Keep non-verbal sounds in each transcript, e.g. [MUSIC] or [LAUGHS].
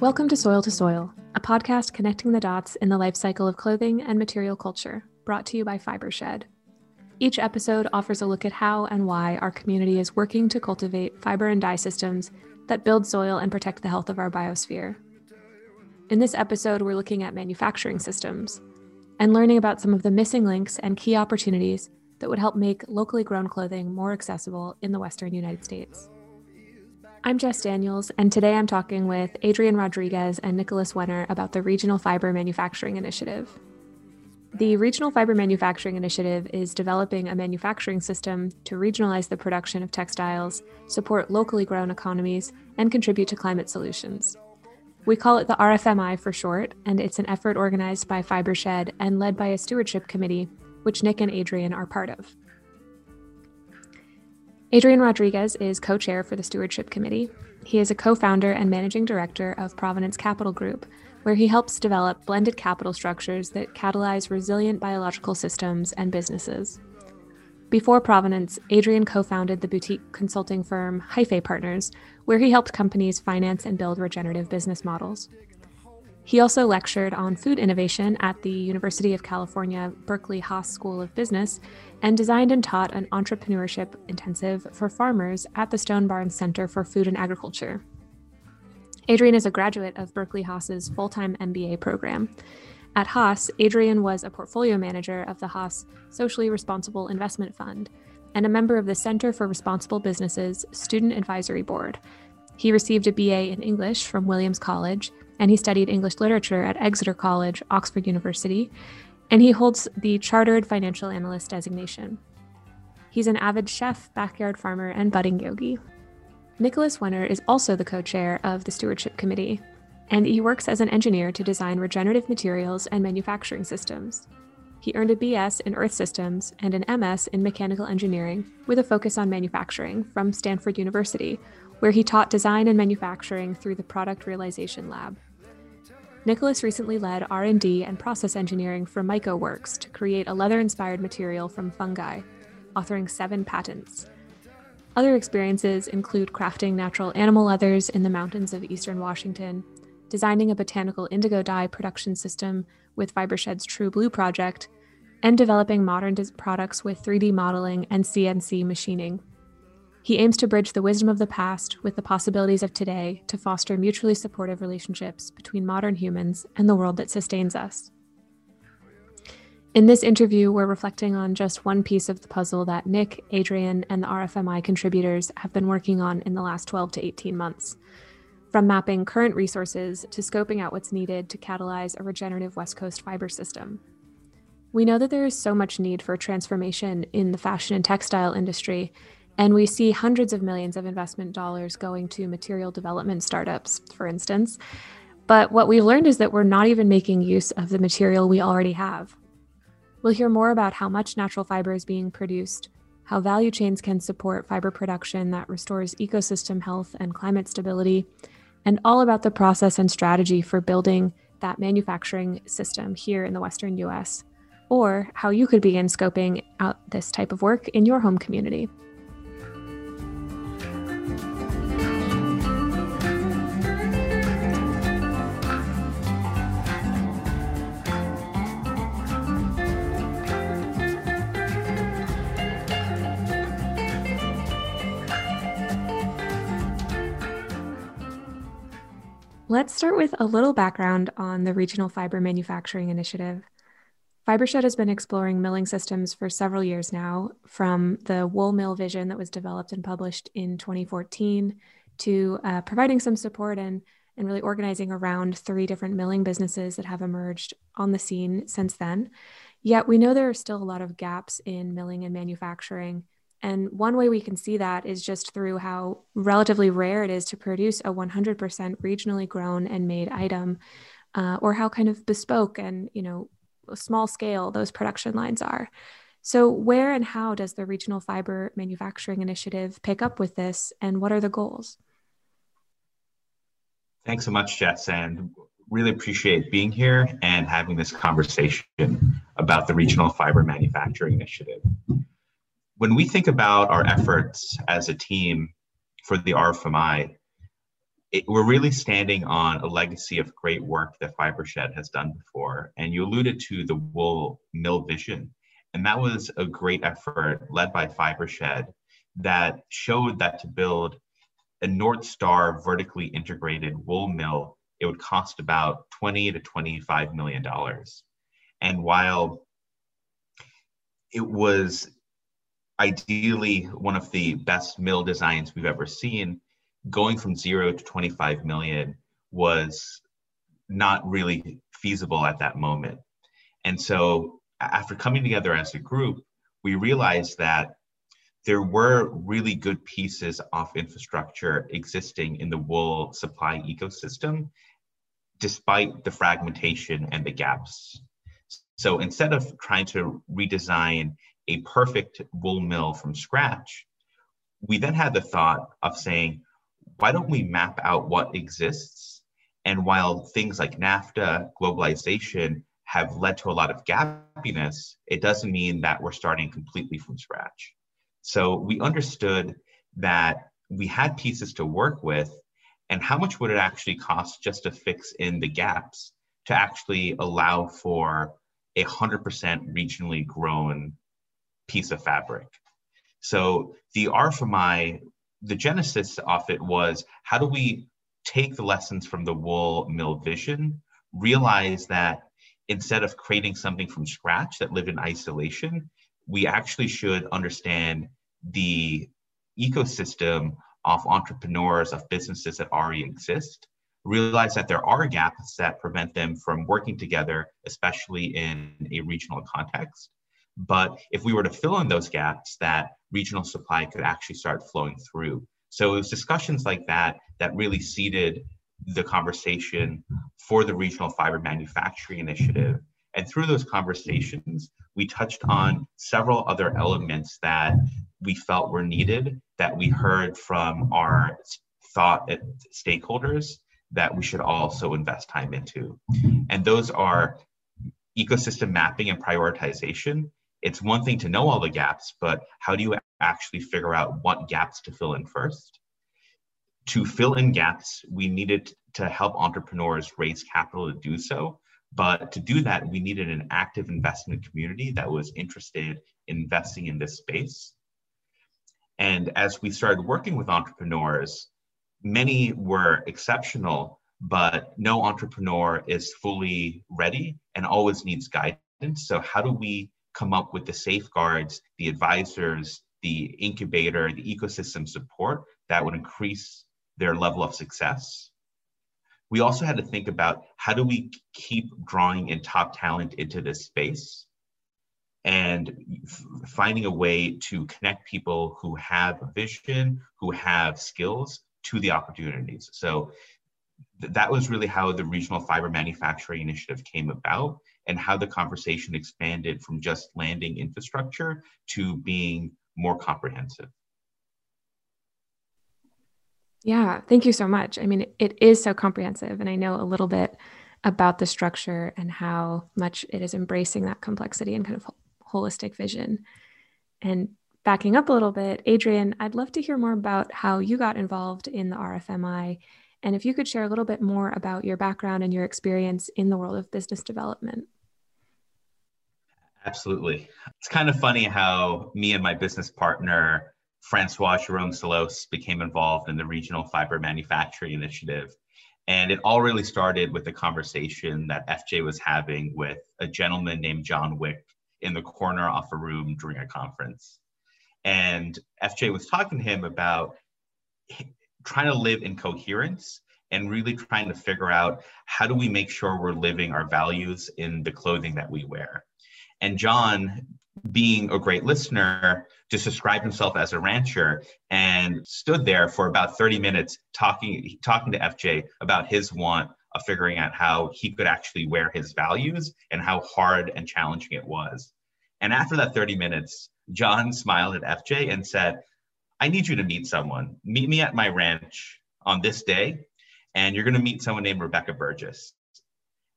Welcome to Soil to Soil, a podcast connecting the dots in the life cycle of clothing and material culture, brought to you by Fibershed. Each episode offers a look at how and why our community is working to cultivate fiber and dye systems that build soil and protect the health of our biosphere. In this episode, we're looking at manufacturing systems and learning about some of the missing links and key opportunities that would help make locally grown clothing more accessible in the Western United States. I'm Jess Daniels, and today I'm talking with Adrian Rodriguez and Nicholas Wenner about the Regional Fiber Manufacturing Initiative. The Regional Fiber Manufacturing Initiative is developing a manufacturing system to regionalize the production of textiles, support locally grown economies, and contribute to climate solutions. We call it the RFMI for short, and it's an effort organized by Fibershed and led by a stewardship committee, which Nick and Adrian are part of. Adrian Rodriguez is co chair for the Stewardship Committee. He is a co founder and managing director of Provenance Capital Group, where he helps develop blended capital structures that catalyze resilient biological systems and businesses. Before Provenance, Adrian co founded the boutique consulting firm Hyphae Partners, where he helped companies finance and build regenerative business models. He also lectured on food innovation at the University of California Berkeley Haas School of Business and designed and taught an entrepreneurship intensive for farmers at the Stone Barns Center for Food and Agriculture. Adrian is a graduate of Berkeley Haas's full time MBA program. At Haas, Adrian was a portfolio manager of the Haas Socially Responsible Investment Fund and a member of the Center for Responsible Businesses Student Advisory Board. He received a BA in English from Williams College and he studied English literature at Exeter College, Oxford University, and he holds the Chartered Financial Analyst designation. He's an avid chef, backyard farmer, and budding yogi. Nicholas Wenner is also the co chair of the Stewardship Committee, and he works as an engineer to design regenerative materials and manufacturing systems. He earned a BS in Earth Systems and an MS in Mechanical Engineering with a focus on manufacturing from Stanford University, where he taught design and manufacturing through the Product Realization Lab. Nicholas recently led R&D and process engineering for MycoWorks to create a leather-inspired material from fungi, authoring seven patents. Other experiences include crafting natural animal leathers in the mountains of eastern Washington, designing a botanical indigo dye production system with Fibershed's True Blue project, and developing modern products with 3D modeling and CNC machining. He aims to bridge the wisdom of the past with the possibilities of today to foster mutually supportive relationships between modern humans and the world that sustains us. In this interview, we're reflecting on just one piece of the puzzle that Nick, Adrian, and the RFMI contributors have been working on in the last 12 to 18 months. From mapping current resources to scoping out what's needed to catalyze a regenerative West Coast fiber system. We know that there is so much need for transformation in the fashion and textile industry, and we see hundreds of millions of investment dollars going to material development startups, for instance. But what we've learned is that we're not even making use of the material we already have. We'll hear more about how much natural fiber is being produced, how value chains can support fiber production that restores ecosystem health and climate stability, and all about the process and strategy for building that manufacturing system here in the Western US, or how you could begin scoping out this type of work in your home community. Let's start with a little background on the Regional Fiber Manufacturing Initiative. Fibershed has been exploring milling systems for several years now, from the wool mill vision that was developed and published in 2014 to uh, providing some support and, and really organizing around three different milling businesses that have emerged on the scene since then. Yet we know there are still a lot of gaps in milling and manufacturing and one way we can see that is just through how relatively rare it is to produce a 100% regionally grown and made item, uh, or how kind of bespoke and you know small scale those production lines are. So, where and how does the Regional Fiber Manufacturing Initiative pick up with this, and what are the goals? Thanks so much, Jess, and really appreciate being here and having this conversation about the Regional Fiber Manufacturing Initiative when we think about our efforts as a team for the RFMI, it, we're really standing on a legacy of great work that Fibershed has done before. And you alluded to the wool mill vision. And that was a great effort led by Fibershed that showed that to build a North Star vertically integrated wool mill, it would cost about 20 to 25 million dollars. And while it was ideally one of the best mill designs we've ever seen, going from zero to 25 million was not really feasible at that moment. And so after coming together as a group, we realized that there were really good pieces of infrastructure existing in the wool supply ecosystem, despite the fragmentation and the gaps. So instead of trying to redesign a perfect wool mill from scratch, we then had the thought of saying, why don't we map out what exists? And while things like NAFTA, globalization have led to a lot of gappiness, it doesn't mean that we're starting completely from scratch. So we understood that we had pieces to work with, and how much would it actually cost just to fix in the gaps to actually allow for a 100% regionally grown piece of fabric? So the RFMI, the genesis of it was how do we take the lessons from the wool mill vision, realize that instead of creating something from scratch that lived in isolation, we actually should understand the ecosystem of entrepreneurs, of businesses that already exist, realize that there are gaps that prevent them from working together, especially in a regional context. But if we were to fill in those gaps, that regional supply could actually start flowing through. So it was discussions like that that really seeded the conversation for the Regional Fiber Manufacturing Initiative. And through those conversations, we touched on several other elements that we felt were needed that we heard from our thought stakeholders that we should also invest time into. And those are ecosystem mapping and prioritization. It's one thing to know all the gaps, but how do you actually figure out what gaps to fill in first? To fill in gaps, we needed to help entrepreneurs raise capital to do so. But to do that, we needed an active investment community that was interested in investing in this space. And as we started working with entrepreneurs, many were exceptional, but no entrepreneur is fully ready and always needs guidance. So, how do we come up with the safeguards, the advisors, the incubator, the ecosystem support that would increase their level of success? We also had to think about how do we keep drawing in top talent into this space? and finding a way to connect people who have a vision, who have skills to the opportunities. So th- that was really how the Regional Fiber Manufacturing Initiative came about and how the conversation expanded from just landing infrastructure to being more comprehensive. Yeah, thank you so much. I mean, it is so comprehensive, and I know a little bit about the structure and how much it is embracing that complexity and kind of holistic vision. And backing up a little bit, Adrian, I'd love to hear more about how you got involved in the RFMI. And if you could share a little bit more about your background and your experience in the world of business development. Absolutely. It's kind of funny how me and my business partner, Francois Jerome Salos, became involved in the Regional Fiber Manufacturing Initiative. And it all really started with a conversation that FJ was having with a gentleman named John Wick in the corner of a room during a conference. And FJ was talking to him about trying to live in coherence and really trying to figure out how do we make sure we're living our values in the clothing that we wear. And John, being a great listener, just described himself as a rancher and stood there for about 30 minutes talking talking to FJ about his want of figuring out how he could actually wear his values and how hard and challenging it was. And after that 30 minutes, John smiled at FJ and said, I need you to meet someone. Meet me at my ranch on this day, and you're going to meet someone named Rebecca Burgess.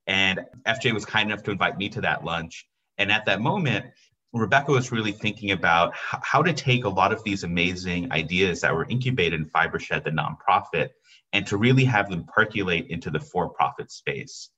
And FJ was kind enough to invite me to that lunch. And at that moment, Rebecca was really thinking about how to take a lot of these amazing ideas that were incubated in Fibershed, the nonprofit, and to really have them percolate into the for profit space.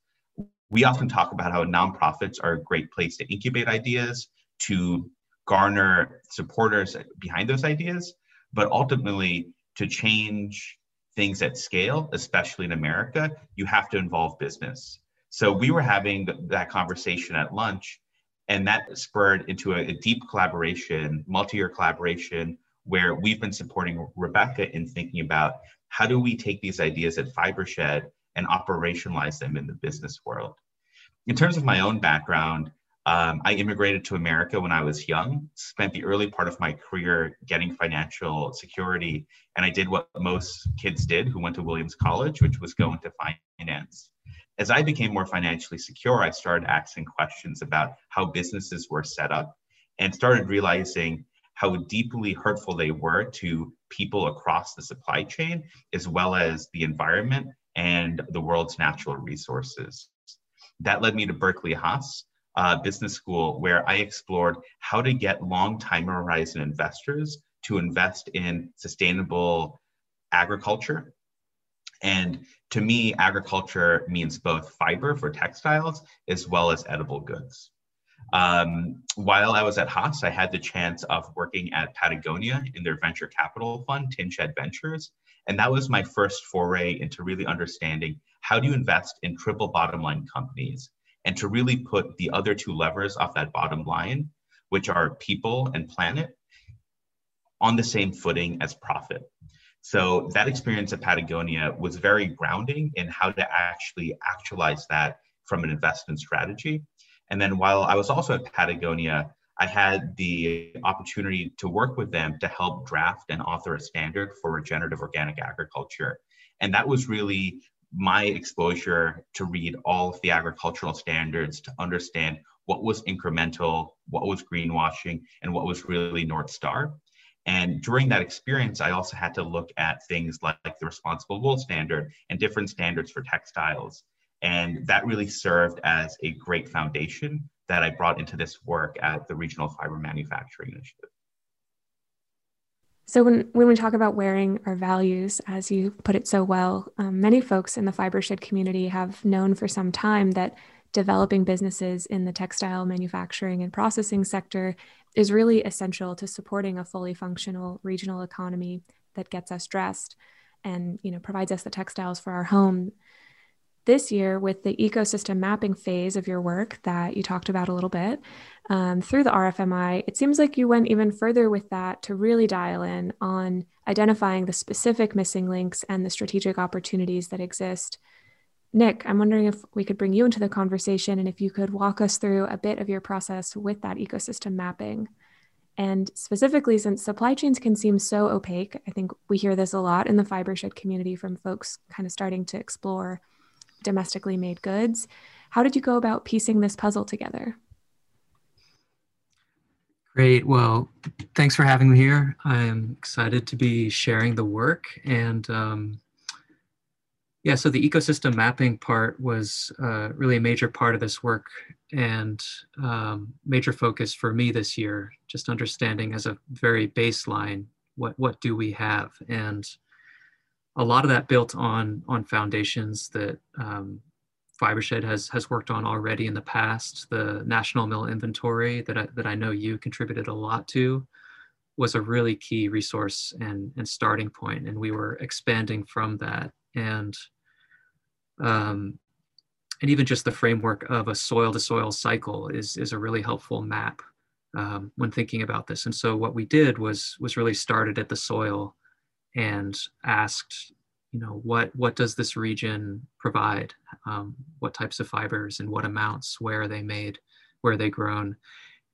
We often talk about how nonprofits are a great place to incubate ideas, to garner supporters behind those ideas, but ultimately to change things at scale, especially in America, you have to involve business. So we were having that conversation at lunch, and that spurred into a, a deep collaboration, multi-year collaboration, where we've been supporting Rebecca in thinking about how do we take these ideas at Fibershed and operationalize them in the business world. In terms of my own background, um, I immigrated to America when I was young, spent the early part of my career getting financial security, and I did what most kids did who went to Williams College, which was go into finance. As I became more financially secure, I started asking questions about how businesses were set up and started realizing how deeply hurtful they were to people across the supply chain, as well as the environment and the world's natural resources. That led me to Berkeley Haas, uh, business school where I explored how to get long time horizon investors to invest in sustainable agriculture. And to me, agriculture means both fiber for textiles as well as edible goods. Um, while I was at Haas, I had the chance of working at Patagonia in their venture capital fund, Tin Shed Ventures. And that was my first foray into really understanding how do you invest in triple bottom line companies and to really put the other two levers off that bottom line, which are people and planet, on the same footing as profit. So that experience at Patagonia was very grounding in how to actually actualize that from an investment strategy. And then while I was also at Patagonia, I had the opportunity to work with them to help draft and author a standard for regenerative organic agriculture. And that was really my exposure to read all of the agricultural standards to understand what was incremental, what was greenwashing, and what was really North Star. And during that experience, I also had to look at things like, like the responsible wool standard and different standards for textiles. And that really served as a great foundation that I brought into this work at the Regional Fiber Manufacturing Initiative. So, when, when we talk about wearing our values, as you put it so well, um, many folks in the Fibershed community have known for some time that developing businesses in the textile manufacturing and processing sector is really essential to supporting a fully functional regional economy that gets us dressed and you know provides us the textiles for our home this year with the ecosystem mapping phase of your work that you talked about a little bit um, through the RFMI, it seems like you went even further with that to really dial in on identifying the specific missing links and the strategic opportunities that exist. Nick, I'm wondering if we could bring you into the conversation and if you could walk us through a bit of your process with that ecosystem mapping. And specifically, since supply chains can seem so opaque, I think we hear this a lot in the Fibershed community from folks kind of starting to explore domestically made goods. How did you go about piecing this puzzle together? Great. Well, thanks for having me here. I'm excited to be sharing the work. And um, yeah, so the ecosystem mapping part was uh, really a major part of this work and um, major focus for me this year, just understanding as a very baseline, what, what do we have? And a lot of that built on on foundations that um, Fibershed has has worked on already in the past. The National Mill Inventory that I, that I know you contributed a lot to was a really key resource and and starting point, and we were expanding from that and. Um, and even just the framework of a soil to soil cycle is, is a really helpful map um, when thinking about this. And so what we did was was really started at the soil and asked, you know, what what does this region provide? Um, what types of fibers and what amounts? Where are they made? Where are they grown?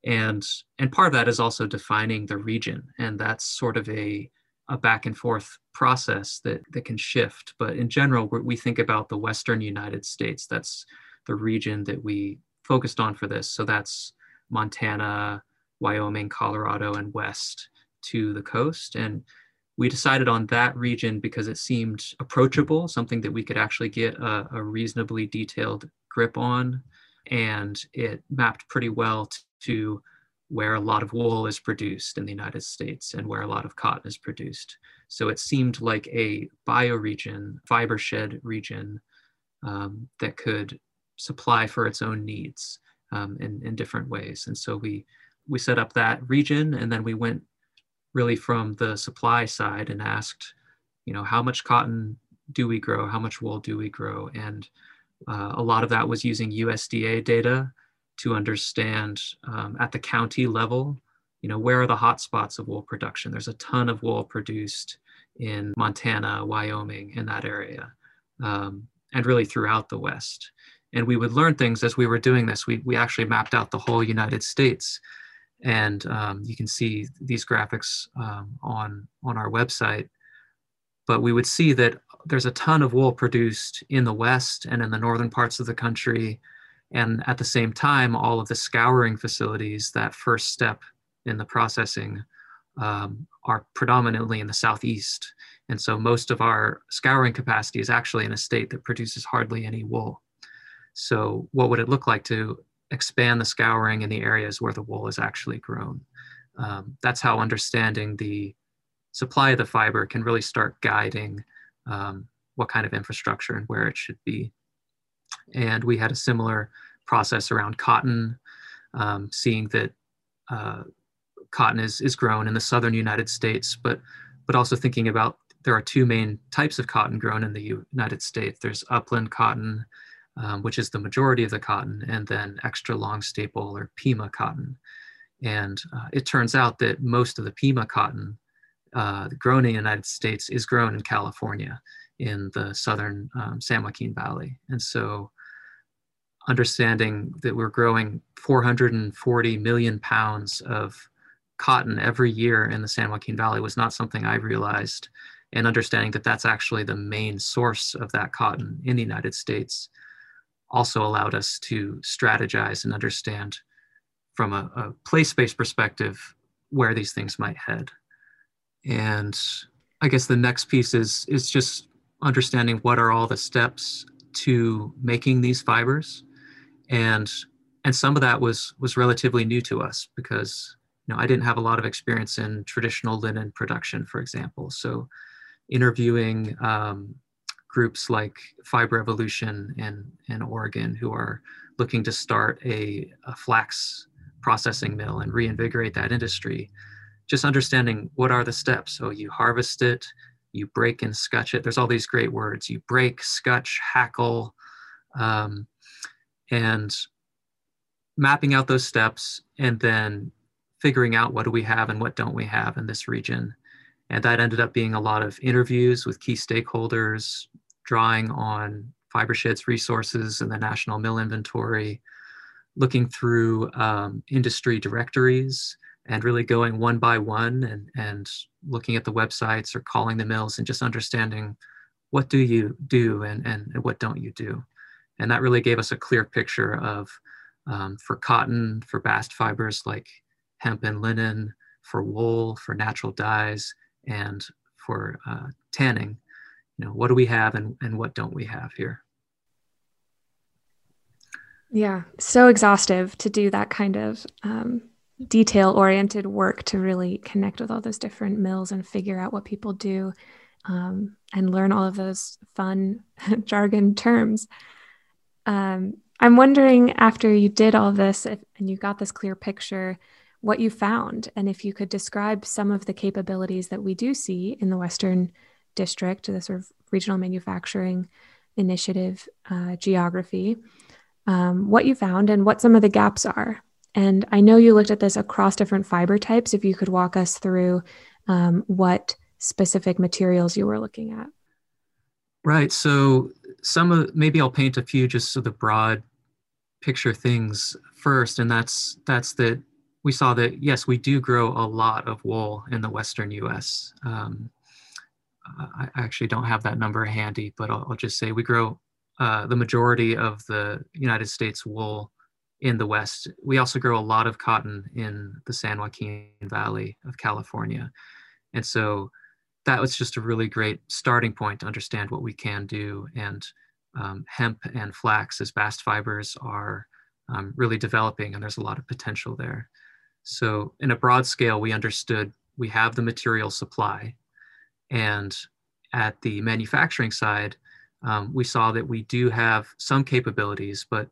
And and part of that is also defining the region, and that's sort of a a back and forth process that that can shift. But in general, we think about the Western United States. That's the region that we focused on for this. So that's Montana, Wyoming, Colorado, and west to the coast. And we decided on that region because it seemed approachable, something that we could actually get a, a reasonably detailed grip on. And it mapped pretty well to where a lot of wool is produced in the United States and where a lot of cotton is produced. So it seemed like a bioregion, fiber shed region um, that could supply for its own needs um, in, in different ways. And so we, we set up that region and then we went really from the supply side and asked, you know, how much cotton do we grow? How much wool do we grow? And uh, a lot of that was using USDA data to understand um, at the county level, you know, where are the hotspots of wool production? There's a ton of wool produced in Montana, Wyoming, in that area, um, and really throughout the West. And we would learn things as we were doing this. We, we actually mapped out the whole United States. And um, you can see these graphics um, on, on our website. But we would see that there's a ton of wool produced in the West and in the northern parts of the country, and at the same time, all of the scouring facilities, that first step in the processing, um, are predominantly in the southeast. And so most of our scouring capacity is actually in a state that produces hardly any wool. So what would it look like to expand the scouring in the areas where the wool is actually grown? Um, that's how understanding the supply of the fiber can really start guiding um, what kind of infrastructure and where it should be. And we had a similar process around cotton, um, seeing that uh, cotton is, is grown in the southern United States, but, but also thinking about there are two main types of cotton grown in the United States. There's upland cotton, um, which is the majority of the cotton, and then extra long staple or Pima cotton. And uh, it turns out that most of the Pima cotton uh, grown in the United States is grown in California in the southern um, San Joaquin Valley. And so understanding that we're growing 440 million pounds of cotton every year in the San Joaquin Valley was not something I realized. And understanding that that's actually the main source of that cotton in the United States also allowed us to strategize and understand from a, a place-based perspective where these things might head. And I guess the next piece is is just understanding what are all the steps to making these fibers and and some of that was was relatively new to us because you know I didn't have a lot of experience in traditional linen production, for example. So interviewing um, groups like Fiber Evolution in, in Oregon who are looking to start a, a flax processing mill and reinvigorate that industry just understanding what are the steps. So you harvest it, you break and scutch it. There's all these great words. You break, scutch, hackle, um, and mapping out those steps and then figuring out what do we have and what don't we have in this region. And that ended up being a lot of interviews with key stakeholders, drawing on FiberShed's resources and the National Mill Inventory, looking through um, industry directories and really going one by one and, and looking at the websites or calling the mills and just understanding what do you do and, and what don't you do. And that really gave us a clear picture of um, for cotton, for bast fibers like hemp and linen, for wool, for natural dyes, and for uh, tanning. Know, what do we have and, and what don't we have here? Yeah, so exhaustive to do that kind of um, detail oriented work to really connect with all those different mills and figure out what people do um, and learn all of those fun [LAUGHS] jargon terms. Um, I'm wondering after you did all this if, and you got this clear picture, what you found, and if you could describe some of the capabilities that we do see in the Western District, the sort of regional manufacturing initiative uh, geography, um, what you found and what some of the gaps are. And I know you looked at this across different fiber types. If you could walk us through um, what specific materials you were looking at. Right. So some of maybe I'll paint a few just so the broad picture things first, and that's that's that we saw that yes, we do grow a lot of wool in the western U.S. Um, I actually don't have that number handy, but I'll, I'll just say we grow uh, the majority of the United States wool in the West. We also grow a lot of cotton in the San Joaquin Valley of California. And so that was just a really great starting point to understand what we can do. And um, hemp and flax as bast fibers are um, really developing, and there's a lot of potential there. So, in a broad scale, we understood we have the material supply. And at the manufacturing side, um, we saw that we do have some capabilities, but,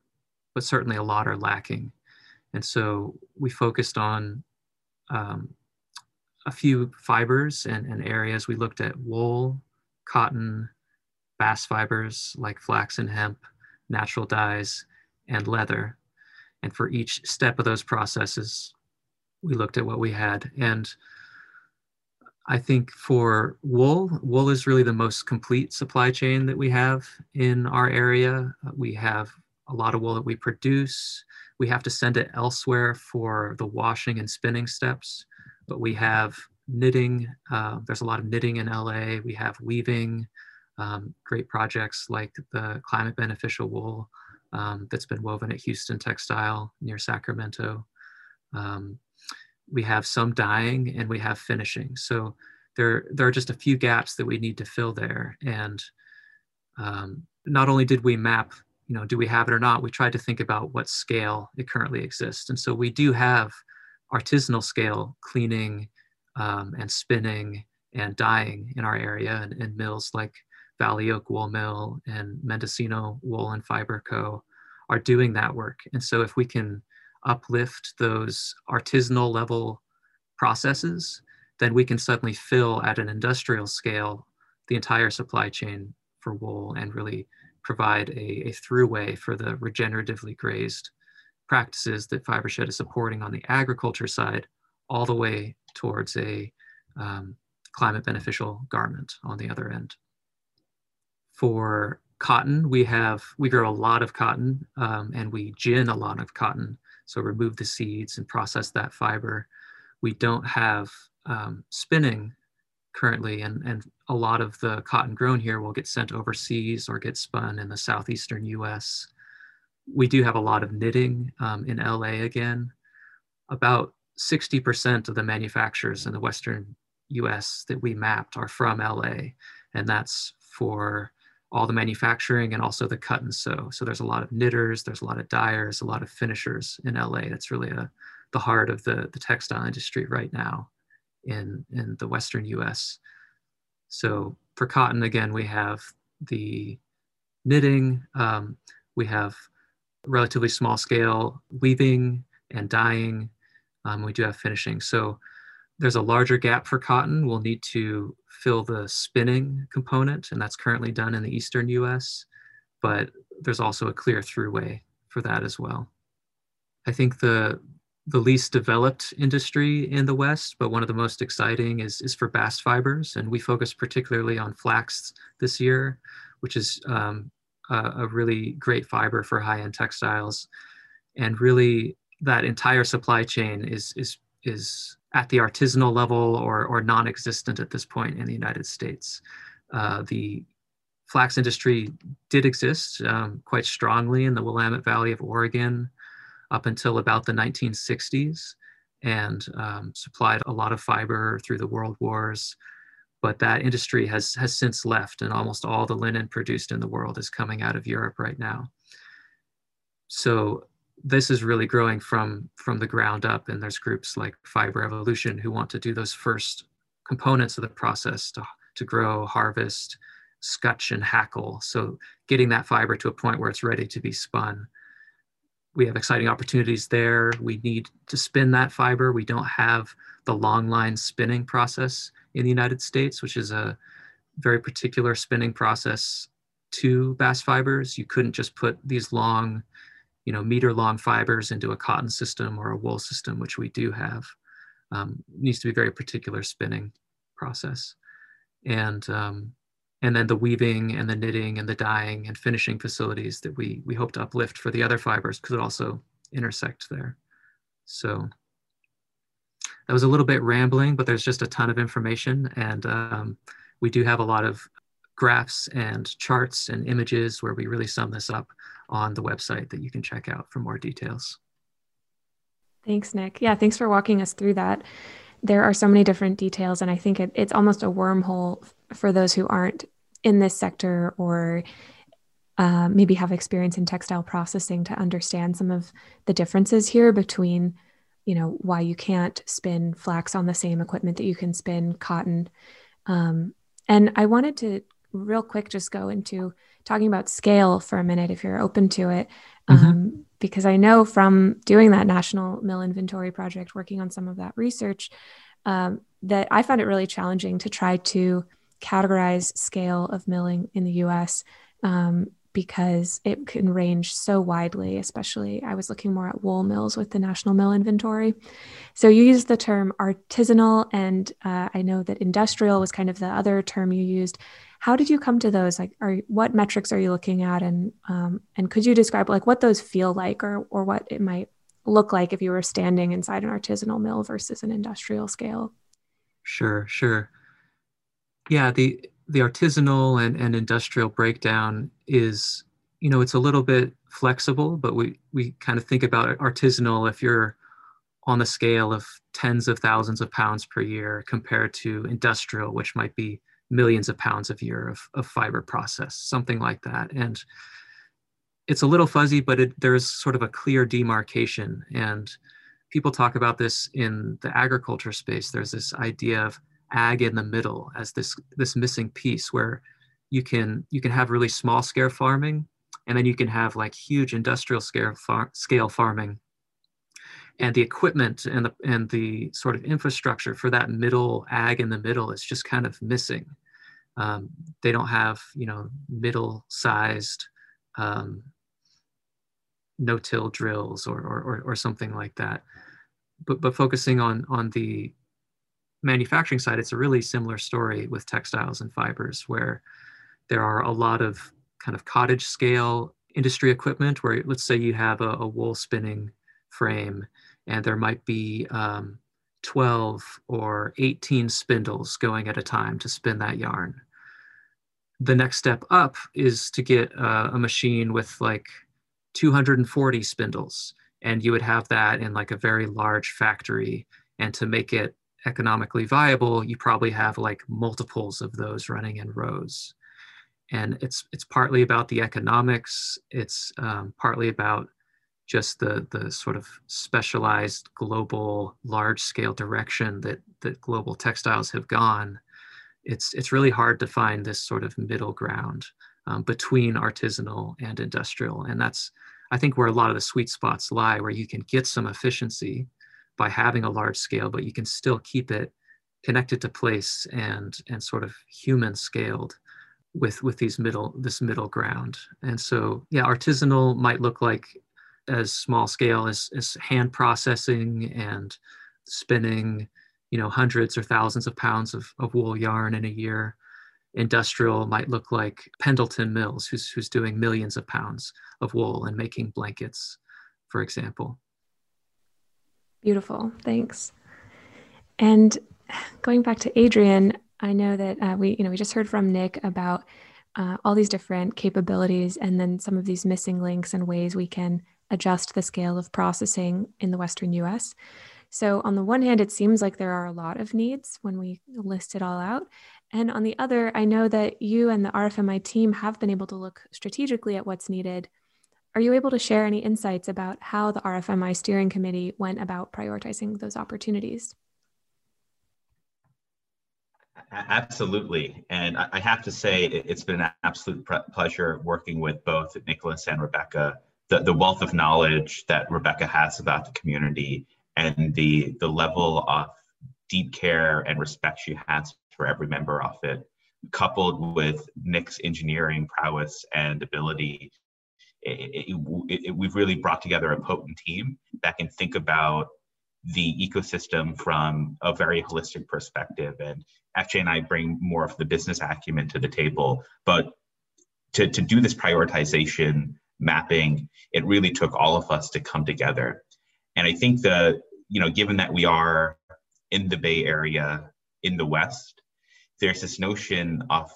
but certainly a lot are lacking. And so we focused on um, a few fibers and, and areas. We looked at wool, cotton, bast fibers like flax and hemp, natural dyes, and leather. And for each step of those processes, we looked at what we had. And I think for wool, wool is really the most complete supply chain that we have in our area. We have a lot of wool that we produce. We have to send it elsewhere for the washing and spinning steps, but we have knitting. Uh, there's a lot of knitting in LA. We have weaving, um, great projects like the climate beneficial wool um, that's been woven at Huston Textile near Sacramento. Um, we have some dying and we have finishing. So there, there are just a few gaps that we need to fill there. And um, not only did we map, you know, do we have it or not, we tried to think about what scale it currently exists. And so we do have artisanal scale cleaning um, and spinning and dyeing in our area and, and mills like Valley Oak Wool Mill and Mendocino Wool and Fiber Co. are doing that work. And so if we can uplift those artisanal level processes, then we can suddenly fill at an industrial scale the entire supply chain for wool and really provide a, a throughway for the regeneratively grazed practices that FiberShed is supporting on the agriculture side, all the way towards a um, climate beneficial garment on the other end. For cotton, we have, we grow a lot of cotton um, and we gin a lot of cotton so remove the seeds and process that fiber. We don't have um, spinning currently, and, and a lot of the cotton grown here will get sent overseas or get spun in the southeastern US. We do have a lot of knitting um, in LA again. About 60% of the manufacturers in the Western US that we mapped are from LA, and that's for all the manufacturing and also the cut and sew. So there's a lot of knitters, there's a lot of dyers, a lot of finishers in LA. That's really a, the heart of the, the textile industry right now in, in the Western US. So for cotton, again, we have the knitting, um, we have relatively small scale weaving and dyeing. Um, we do have finishing. So there's a larger gap for cotton. We'll need to fill the spinning component, and that's currently done in the eastern US, but there's also a clear throughway for that as well. I think the the least developed industry in the West, but one of the most exciting is, is for bast fibers. And we focus particularly on flax this year, which is um, a, a really great fiber for high-end textiles. And really that entire supply chain is, is, is at the artisanal level or, or non-existent at this point in the United States. Uh, the flax industry did exist um, quite strongly in the Willamette Valley of Oregon up until about the 1960s and um, supplied a lot of fiber through the world wars. But that industry has, has since left and almost all the linen produced in the world is coming out of Europe right now. So this is really growing from from the ground up and there's groups like fiber evolution who want to do those first components of the process to, to grow harvest scutch and hackle. So getting that fiber to a point where it's ready to be spun. We have exciting opportunities there. We need to spin that fiber. We don't have the long line spinning process in the united states which is a very particular spinning process to bast fibers. You couldn't just put these long you know, meter long fibers into a cotton system or a wool system, which we do have. Um, needs to be very particular spinning process. And, um, and then the weaving and the knitting and the dyeing and finishing facilities that we, we hope to uplift for the other fibers could also intersect there. So that was a little bit rambling, but there's just a ton of information. And um, we do have a lot of graphs and charts and images where we really sum this up on the website that you can check out for more details. Thanks, Nick. Yeah, thanks for walking us through that. There are so many different details, and I think it, it's almost a wormhole for those who aren't in this sector or uh, maybe have experience in textile processing to understand some of the differences here between you know, why you can't spin flax on the same equipment that you can spin cotton. Um, and I wanted to real quick just go into talking about scale for a minute, if you're open to it. Mm-hmm. Um, because I know from doing that national mill inventory project, working on some of that research, um, that I found it really challenging to try to categorize scale of milling in the US um, because it can range so widely, especially I was looking more at wool mills with the national mill inventory. So you used the term artisanal, and uh, I know that industrial was kind of the other term you used. How did you come to those? Like, are what metrics are you looking at, and um, and could you describe like what those feel like, or or what it might look like if you were standing inside an artisanal mill versus an industrial scale? Sure, sure. Yeah, the the artisanal and, and industrial breakdown is, you know, it's a little bit flexible, but we, we kind of think about artisanal if you're on the scale of tens of thousands of pounds per year compared to industrial, which might be millions of pounds a year of, of fiber process, something like that. And it's a little fuzzy, but it, there's sort of a clear demarcation. And people talk about this in the agriculture space. There's this idea of ag in the middle as this this missing piece where you can you can have really small scale farming and then you can have like huge industrial scale far, scale farming and the equipment and the and the sort of infrastructure for that middle ag in the middle is just kind of missing um, they don't have you know middle sized um, no-till drills or, or, or, or something like that but but focusing on on the manufacturing side, it's a really similar story with textiles and fibers where there are a lot of kind of cottage scale industry equipment where let's say you have a, a wool spinning frame and there might be um, 12 or 18 spindles going at a time to spin that yarn. The next step up is to get a machine with like 240 spindles and you would have that in like a very large factory and to make it economically viable, you probably have like multiples of those running in rows. And it's it's partly about the economics. It's um, partly about just the the sort of specialized global large scale direction that that global textiles have gone. It's it's really hard to find this sort of middle ground um, between artisanal and industrial, and that's I think where a lot of the sweet spots lie, where you can get some efficiency by having a large scale, but you can still keep it connected to place and and sort of human scaled with with these middle this middle ground. And so yeah, artisanal might look like as small scale as, as hand processing and spinning, you know, hundreds or thousands of pounds of, of wool yarn in a year. Industrial might look like Pendleton Mills, who's, who's doing millions of pounds of wool and making blankets, for example. Beautiful. Thanks. And going back to Adrian, I know that uh, we, you know, we just heard from Nick about uh, all these different capabilities and then some of these missing links and ways we can adjust the scale of processing in the Western US. So, on the one hand, it seems like there are a lot of needs when we list it all out. And on the other, I know that you and the RFMI team have been able to look strategically at what's needed are you able to share any insights about how the RFMI steering committee went about prioritizing those opportunities? Absolutely. And I have to say, it's been an absolute pleasure working with both Nicholas and Rebecca. The, the wealth of knowledge that Rebecca has about the community and the, the level of deep care and respect she has for every member of it, coupled with Nick's engineering prowess and ability it, it, it, we've really brought together a potent team that can think about the ecosystem from a very holistic perspective. And FJ and I bring more of the business acumen to the table. But to, to do this prioritization mapping, it really took all of us to come together. And I think that, you know, given that we are in the Bay Area in the West, there's this notion of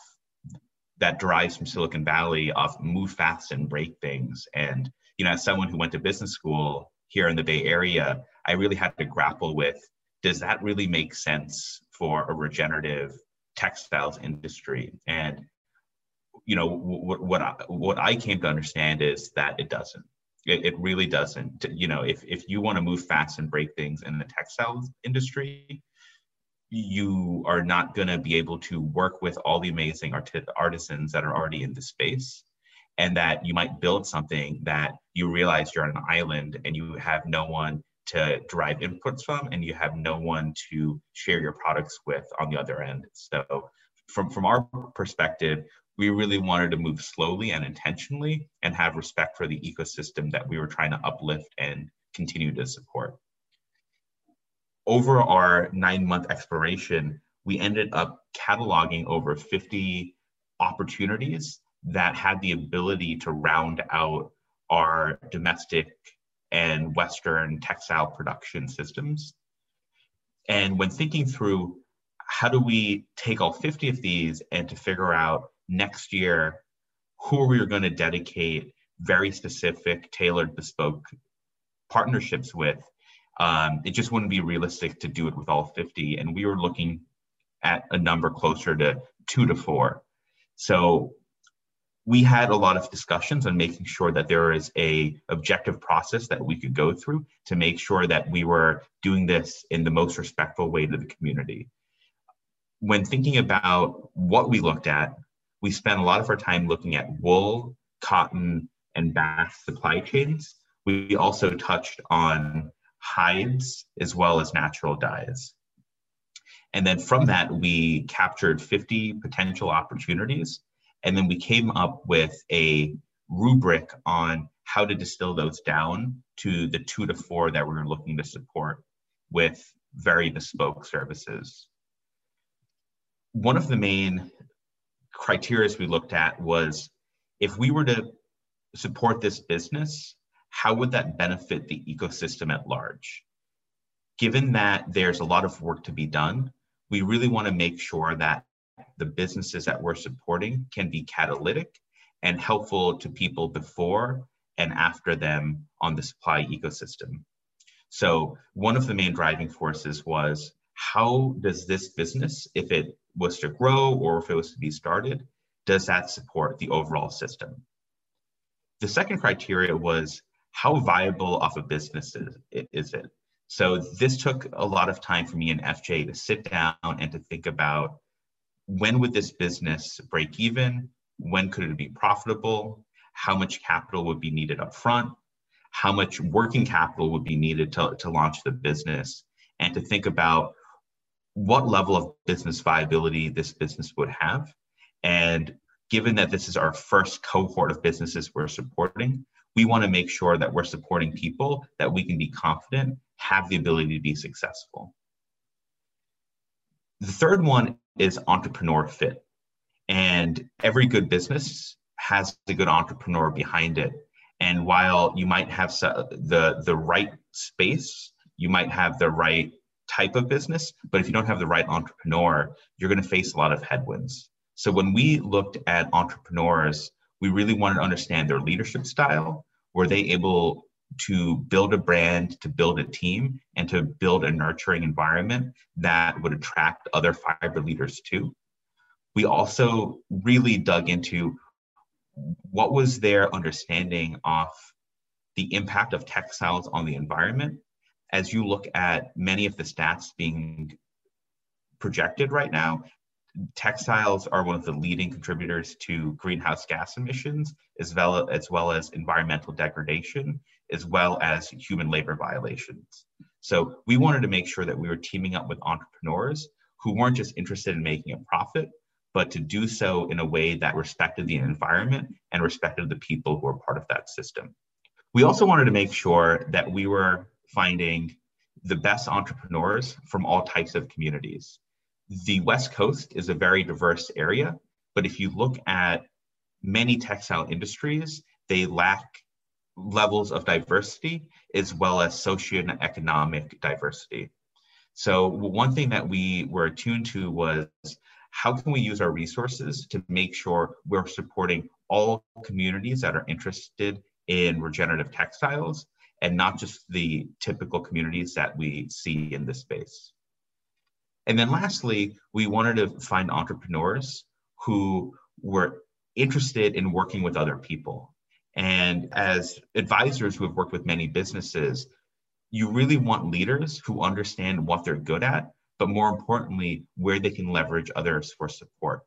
that derives from Silicon Valley of move fast and break things. And you know, as someone who went to business school here in the Bay Area, I really had to grapple with: Does that really make sense for a regenerative textiles industry? And you know, what what I, what I came to understand is that it doesn't. It, it really doesn't. You know, if, if you want to move fast and break things in the textiles industry, you are not going to be able to work with all the amazing art- artisans that are already in the space and that you might build something that you realize you're on an island and you have no one to derive inputs from and you have no one to share your products with on the other end so from from our perspective we really wanted to move slowly and intentionally and have respect for the ecosystem that we were trying to uplift and continue to support over our nine month exploration we ended up cataloging over 50 opportunities that had the ability to round out our domestic and Western textile production systems. And when thinking through how do we take all 50 of these and to figure out next year who we are going to dedicate very specific, tailored, bespoke partnerships with, um, it just wouldn't be realistic to do it with all 50. And we were looking at a number closer to two to four. So we had a lot of discussions on making sure that there is a objective process that we could go through to make sure that we were doing this in the most respectful way to the community when thinking about what we looked at we spent a lot of our time looking at wool cotton and bast supply chains. We also touched on hides as well as natural dyes. And then from that we captured 50 potential opportunities. And then we came up with a rubric on how to distill those down to the two to four that we are looking to support with very bespoke services. One of the main criteria we looked at was if we were to support this business, how would that benefit the ecosystem at large? Given that there's a lot of work to be done, we really want to make sure that the businesses that we're supporting can be catalytic and helpful to people before and after them on the supply ecosystem. So one of the main driving forces was how does this business, if it was to grow or if it was to be started, does that support the overall system? The second criteria was how viable of a business is, is it? So this took a lot of time for me and FJ to sit down and to think about when would this business break even? When could it be profitable? How much capital would be needed up front? How much working capital would be needed to, to launch the business? And to think about what level of business viability this business would have. And given that this is our first cohort of businesses we're supporting, we want to make sure that we're supporting people that we can be confident have the ability to be successful. The third one is entrepreneur fit. And every good business has a good entrepreneur behind it. And while you might have the, the right space, you might have the right type of business, but if you don't have the right entrepreneur, you're going to face a lot of headwinds. So when we looked at entrepreneurs, we really wanted to understand their leadership style. Were they able to build a brand, to build a team, and to build a nurturing environment that would attract other fiber leaders too. We also really dug into what was their understanding of the impact of textiles on the environment. As you look at many of the stats being projected right now, textiles are one of the leading contributors to greenhouse gas emissions, as well, as well as environmental degradation, as well as human labor violations. So we wanted to make sure that we were teaming up with entrepreneurs who weren't just interested in making a profit, but to do so in a way that respected the environment and respected the people who are part of that system. We also wanted to make sure that we were finding the best entrepreneurs from all types of communities the West Coast is a very diverse area, but if you look at many textile industries, they lack levels of diversity as well as socioeconomic diversity. So one thing that we were attuned to was how can we use our resources to make sure we're supporting all communities that are interested in regenerative textiles and not just the typical communities that we see in this space. And then lastly, we wanted to find entrepreneurs who were interested in working with other people. And as advisors who have worked with many businesses, you really want leaders who understand what they're good at, but more importantly, where they can leverage others for support.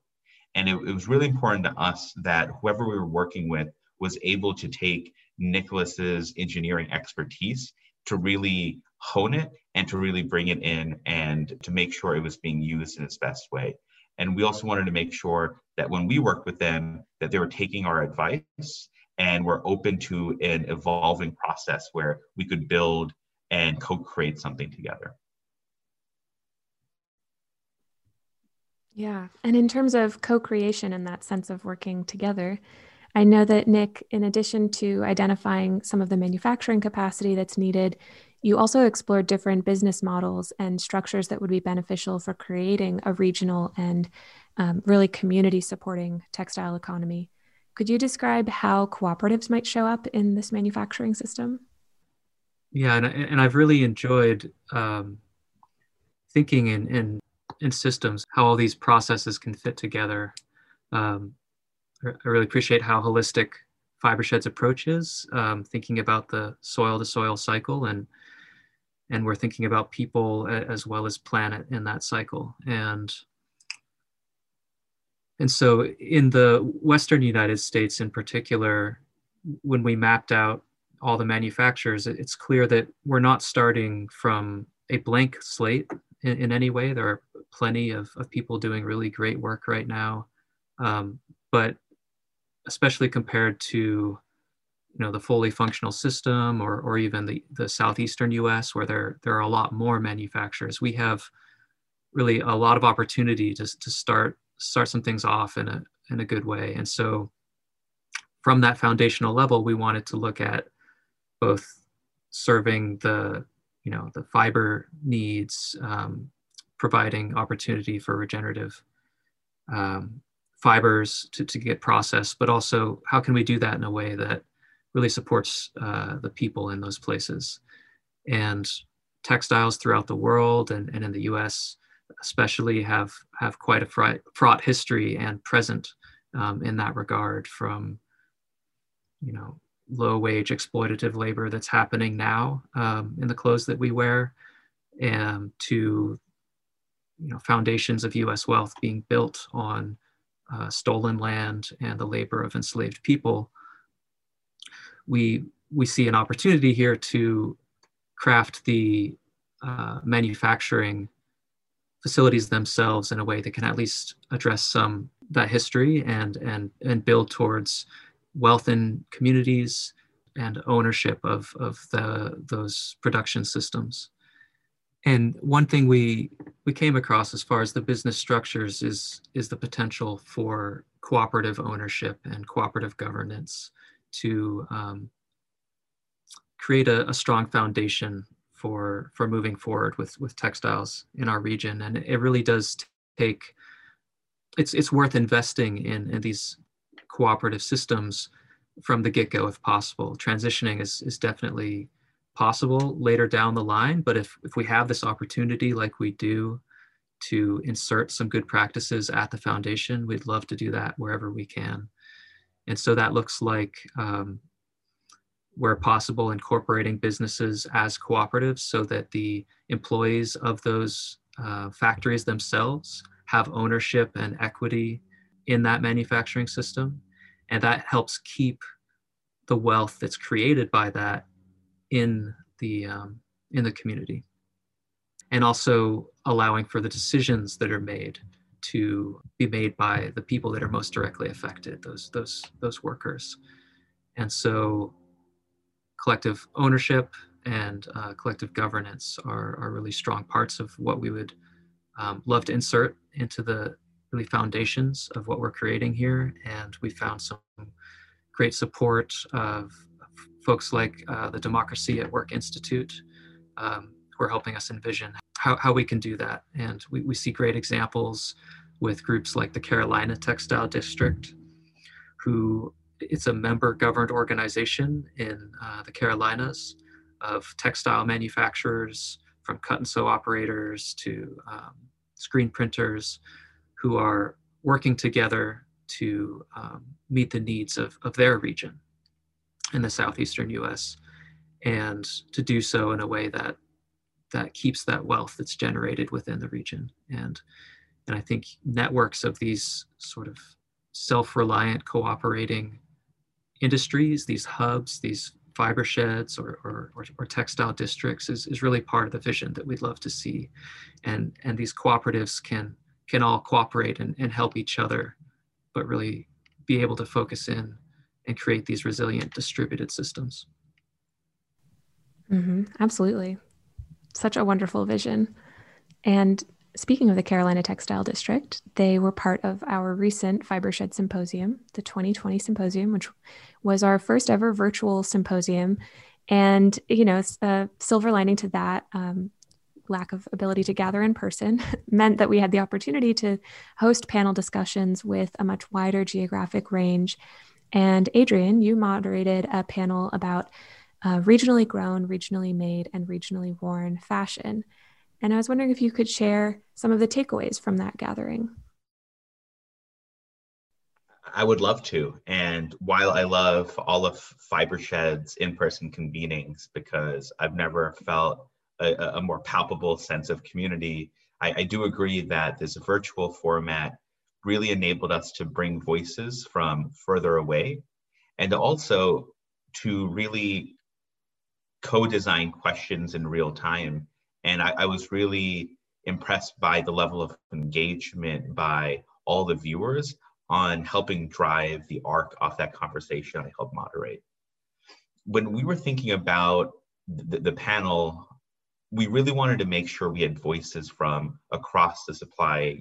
And it, it was really important to us that whoever we were working with was able to take Nicholas's engineering expertise to really hone it and to really bring it in and to make sure it was being used in its best way. And we also wanted to make sure that when we worked with them, that they were taking our advice and were open to an evolving process where we could build and co-create something together. Yeah. And in terms of co creation and that sense of working together, I know that Nick, in addition to identifying some of the manufacturing capacity that's needed, you also explored different business models and structures that would be beneficial for creating a regional and um, really community supporting textile economy. Could you describe how cooperatives might show up in this manufacturing system? Yeah, and, and I've really enjoyed um, thinking in, in in systems, how all these processes can fit together. Um, I really appreciate how holistic Fibershed's approach is, um, thinking about the soil to soil cycle and and we're thinking about people as well as planet in that cycle. And and so in the Western United States in particular, when we mapped out all the manufacturers, it's clear that we're not starting from a blank slate in, in any way. There are plenty of, of people doing really great work right now. Um, but especially compared to you know the fully functional system or, or even the, the southeastern US where there, there are a lot more manufacturers, we have really a lot of opportunity to, to start start some things off in a in a good way. And so from that foundational level, we wanted to look at both serving the you know the fiber needs, um, providing opportunity for regenerative um, fibers to, to get processed, but also how can we do that in a way that really supports uh, the people in those places. And textiles throughout the world and, and in the US especially have, have quite a fraught, history and present um, in that regard from, you know, low wage exploitative labor that's happening now um, in the clothes that we wear and to you know, foundations of US wealth being built on uh, stolen land and the labor of enslaved people, we, we see an opportunity here to craft the uh, manufacturing facilities themselves in a way that can at least address some that history and and and build towards wealth in communities and ownership of of the those production systems and one thing we we came across as far as the business structures is is the potential for cooperative ownership and cooperative governance to um, create a, a, strong foundation for for moving forward with with textiles in our region. And it really does take it's it's worth investing in in these cooperative systems from the get-go if possible. Transitioning is is definitely possible later down the line. But if, if we have this opportunity like we do to insert some good practices at the foundation, we'd love to do that wherever we can. And so that looks like um, where possible incorporating businesses as cooperatives so that the employees of those uh, factories themselves have ownership and equity in that manufacturing system. And that helps keep the wealth that's created by that in the um, in the community. And also allowing for the decisions that are made to be made by the people that are most directly affected those those those workers. And so collective ownership and uh, collective governance are, are really strong parts of what we would um, love to insert into the really foundations of what we're creating here. And we found some great support of folks like uh, the Democracy at Work Institute um, who are helping us envision how, how we can do that. And we, we see great examples with groups like the Carolina Textile District, who it's a member governed organization in uh, the Carolinas of textile manufacturers from cut and sew operators to um, screen printers who are working together to um, meet the needs of, of their region in the southeastern US and to do so in a way that that keeps that wealth that's generated within the region and and I think networks of these sort of self-reliant cooperating industries, these hubs, these fiber sheds or, or, or, textile districts is, is really part of the vision that we'd love to see. And, and these cooperatives can, can all cooperate and, and help each other, but really be able to focus in and create these resilient distributed systems. Mm-hmm, absolutely. Such a wonderful vision. And speaking of the Carolina Textile District, they were part of our recent Fibershed Symposium, the 2020 symposium, which was our first ever virtual symposium. And, you know, a silver lining to that um, lack of ability to gather in person [LAUGHS] meant that we had the opportunity to host panel discussions with a much wider geographic range. And Adrian, you moderated a panel about uh, regionally grown, regionally made, and regionally worn fashion. And I was wondering if you could share some of the takeaways from that gathering. I would love to. And while I love all of Fibershed's in person convenings because I've never felt a, a more palpable sense of community, I, I do agree that this virtual format really enabled us to bring voices from further away and also to really co design questions in real time and I, I was really impressed by the level of engagement by all the viewers on helping drive the arc of that conversation I helped moderate. When we were thinking about the, the, panel, we really wanted to make sure we had voices from across the supply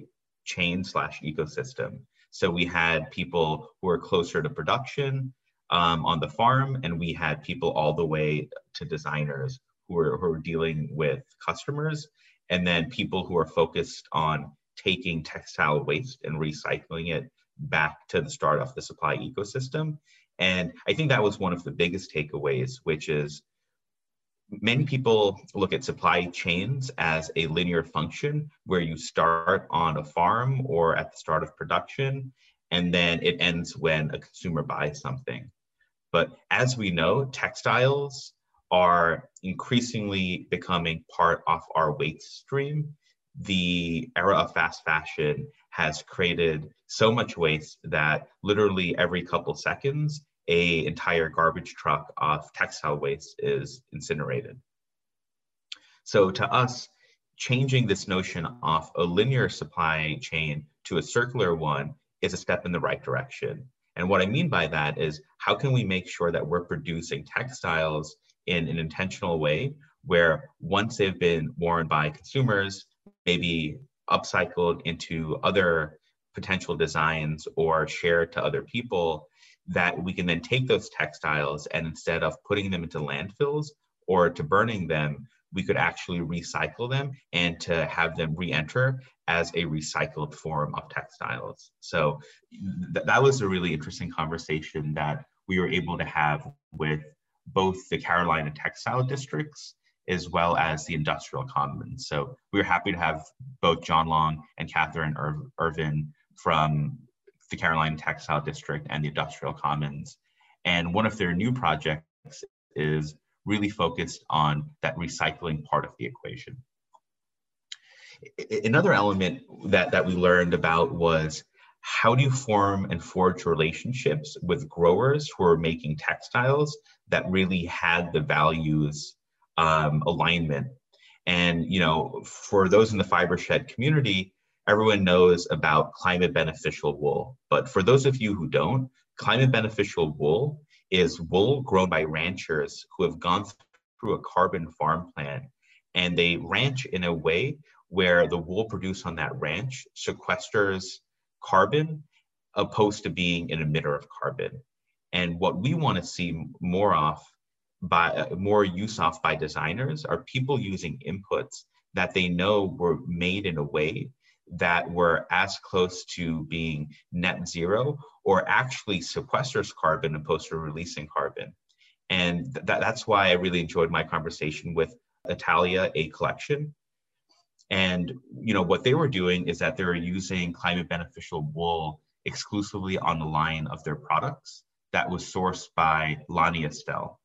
chain slash ecosystem. So we had people who are closer to production um, on the farm, and we had people all the way to designers who are, who are dealing with customers, and then people who are focused on taking textile waste and recycling it back to the start of the supply ecosystem. And I think that was one of the biggest takeaways, which is many people look at supply chains as a linear function where you start on a farm or at the start of production, and then it ends when a consumer buys something. But as we know, textiles are increasingly becoming part of our waste stream. The era of fast fashion has created so much waste that literally every couple seconds, a entire garbage truck of textile waste is incinerated. So to us, changing this notion of a linear supply chain to a circular one is a step in the right direction. And what I mean by that is how can we make sure that we're producing textiles in an intentional way where once they've been worn by consumers, maybe upcycled into other potential designs or shared to other people, that we can then take those textiles and instead of putting them into landfills or to burning them, we could actually recycle them and to have them re-enter as a recycled form of textiles. So th- that was a really interesting conversation that we were able to have with both the Carolina textile districts as well as the industrial commons. So we were happy to have both John Long and Catherine Ir- Irvin from the Carolina textile district and the industrial commons. And one of their new projects is really focused on that recycling part of the equation. Another element that, that we learned about was how do you form and forge relationships with growers who are making textiles that really had the values um, alignment and you know for those in the fiber shed community everyone knows about climate beneficial wool but for those of you who don't climate beneficial wool is wool grown by ranchers who have gone through a carbon farm plan and they ranch in a way where the wool produced on that ranch sequesters carbon opposed to being an emitter of carbon. And what we want to see more of by uh, more use of by designers are people using inputs that they know were made in a way that were as close to being net zero or actually sequesters carbon opposed to releasing carbon. And th- that's why I really enjoyed my conversation with Italia A Collection, and you know what they were doing is that they were using climate beneficial wool exclusively on the line of their products. that was sourced by Lonnie Estelle.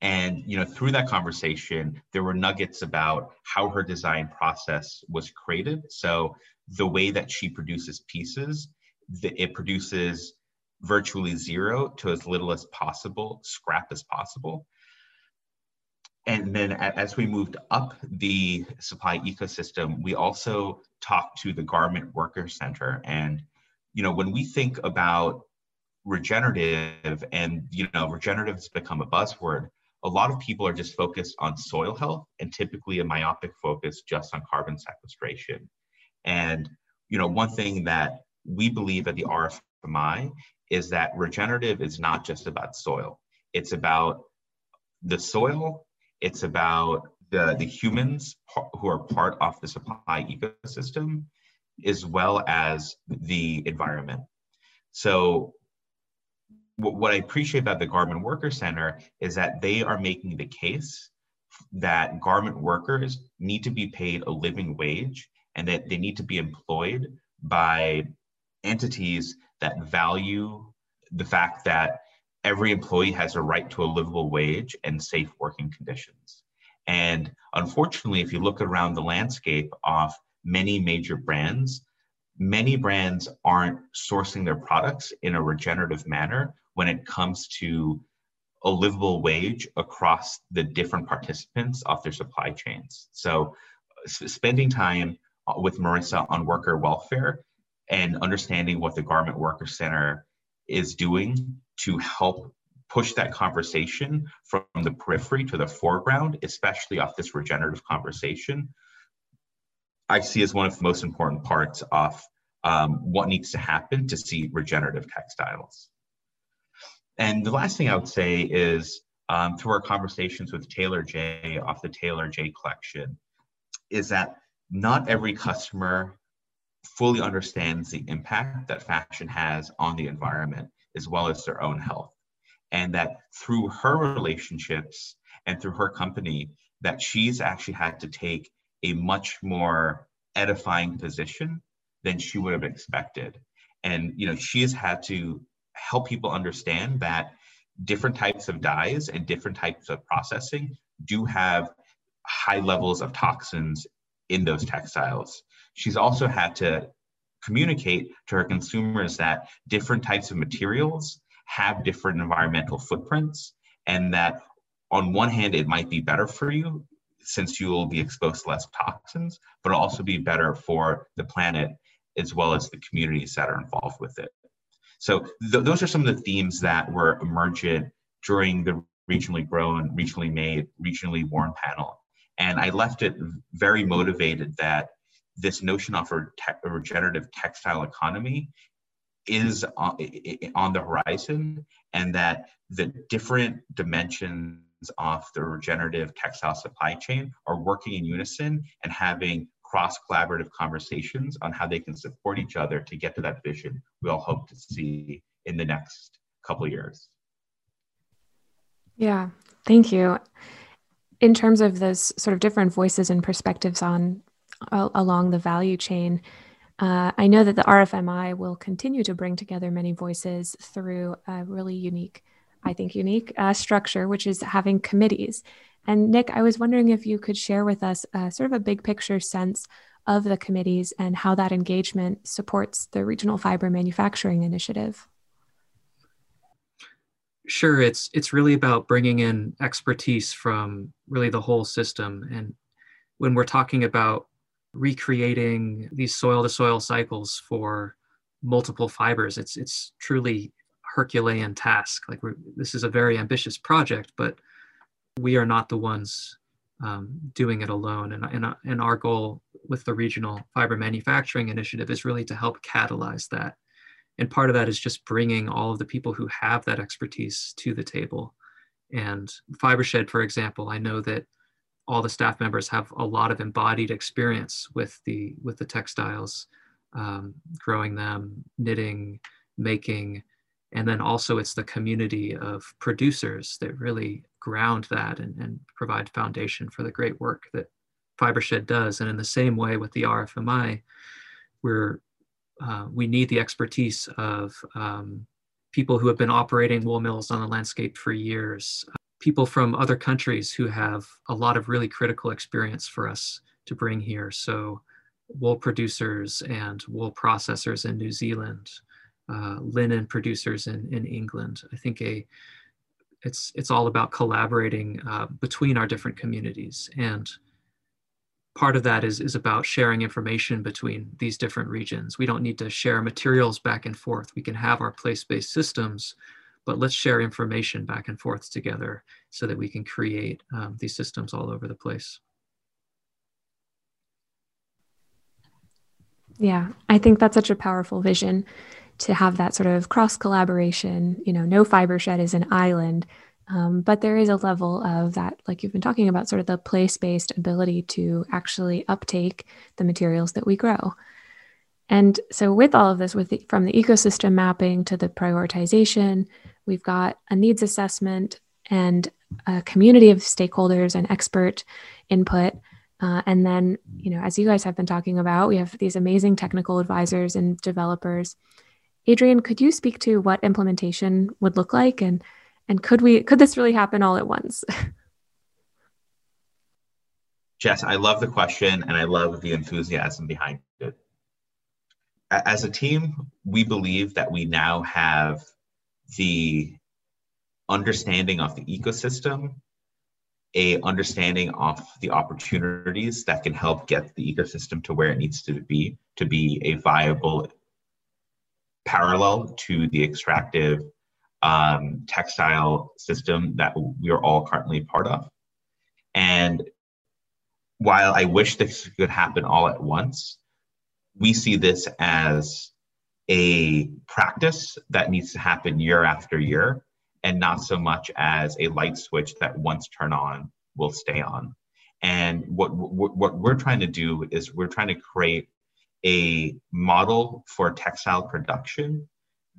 And you know, through that conversation, there were nuggets about how her design process was created. So the way that she produces pieces, it produces virtually zero to as little as possible, scrap as possible. And then as we moved up the supply ecosystem, we also talked to the Garment Worker Center. And, you know, when we think about regenerative and, you know, regenerative has become a buzzword, a lot of people are just focused on soil health and typically a myopic focus just on carbon sequestration. And you know, one thing that we believe at the RFMI is that regenerative is not just about soil. It's about the soil, it's about the, the humans who are part of the supply ecosystem, as well as the environment. So what I appreciate about the Garment Worker Center is that they are making the case that garment workers need to be paid a living wage and that they need to be employed by entities that value the fact that every employee has a right to a livable wage and safe working conditions. And unfortunately, if you look around the landscape of many major brands, many brands aren't sourcing their products in a regenerative manner when it comes to a livable wage across the different participants of their supply chains. So, spending time with Marissa on worker welfare and understanding what the Garment Worker Center is doing to help push that conversation from the periphery to the foreground, especially off this regenerative conversation, I see as one of the most important parts of um, what needs to happen to see regenerative textiles. And the last thing I would say is um, through our conversations with Taylor J off the Taylor J collection, is that not every customer fully understands the impact that fashion has on the environment as well as their own health. And that through her relationships and through her company, that she's actually had to take a much more edifying position than she would have expected. And you know, she has had to help people understand that different types of dyes and different types of processing do have high levels of toxins in those textiles. She's also had to communicate to her consumers that different types of materials have different environmental footprints and that on one hand it might be better for you since you will be exposed to less toxins but it'll also be better for the planet as well as the communities that are involved with it so th- those are some of the themes that were emergent during the regionally grown, regionally made, regionally worn panel. And I left it very motivated that this notion of a, te- a regenerative textile economy is on, on the horizon and that the different dimensions of the regenerative textile supply chain are working in unison and having cross collaborative conversations on how they can support each other to get to that vision we all hope to see in the next couple years. Yeah, thank you. In terms of those sort of different voices and perspectives on uh, along the value chain, uh, I know that the RFMI will continue to bring together many voices through a really unique, I think, unique uh, structure, which is having committees. And Nick, I was wondering if you could share with us uh, sort of a big picture sense of the committees and how that engagement supports the Regional Fiber Manufacturing Initiative. Sure, it's it's really about bringing in expertise from really the whole system. And when we're talking about recreating these soil to soil cycles for multiple fibers, it's it's truly Herculean task. Like this is a very ambitious project, but we are not the ones um, doing it alone. And, and, and our goal with the Regional Fiber Manufacturing Initiative is really to help catalyze that. And part of that is just bringing all of the people who have that expertise to the table. And Fibershed, for example, I know that all the staff members have a lot of embodied experience with the with the textiles, um, growing them, knitting, making, and then also it's the community of producers that really ground that and, and provide foundation for the great work that Fibershed does. And in the same way with the RFMI, we're uh, we need the expertise of um, people who have been operating wool mills on the landscape for years, people from other countries who have a lot of really critical experience for us to bring here. So wool producers and wool processors in New Zealand, uh, linen producers in, in England. I think a it's it's all about collaborating uh, between our different communities and part of that is, is about sharing information between these different regions. We don't need to share materials back and forth. We can have our place-based systems, but let's share information back and forth together so that we can create um, these systems all over the place. Yeah, I think that's such a powerful vision to have that sort of cross collaboration. You know, no fiber shed is an island, um, but there is a level of that, like you've been talking about, sort of the place based ability to actually uptake the materials that we grow. And so, with all of this, with the, from the ecosystem mapping to the prioritization, we've got a needs assessment and a community of stakeholders and expert input uh, and then, you know, as you guys have been talking about, we have these amazing technical advisors and developers. Adrian, could you speak to what implementation would look like, and and could we could this really happen all at once? [LAUGHS] Jess, I love the question and I love the enthusiasm behind it. As a team, we believe that we now have the understanding of the ecosystem a understanding of the opportunities that can help get the ecosystem to where it needs to be to be a viable parallel to the extractive um, textile system that we are all currently part of. And while I wish this could happen all at once, we see this as a practice that needs to happen year after year and not so much as a light switch that once turned on will stay on. And what, what, what we're trying to do is we're trying to create a model for textile production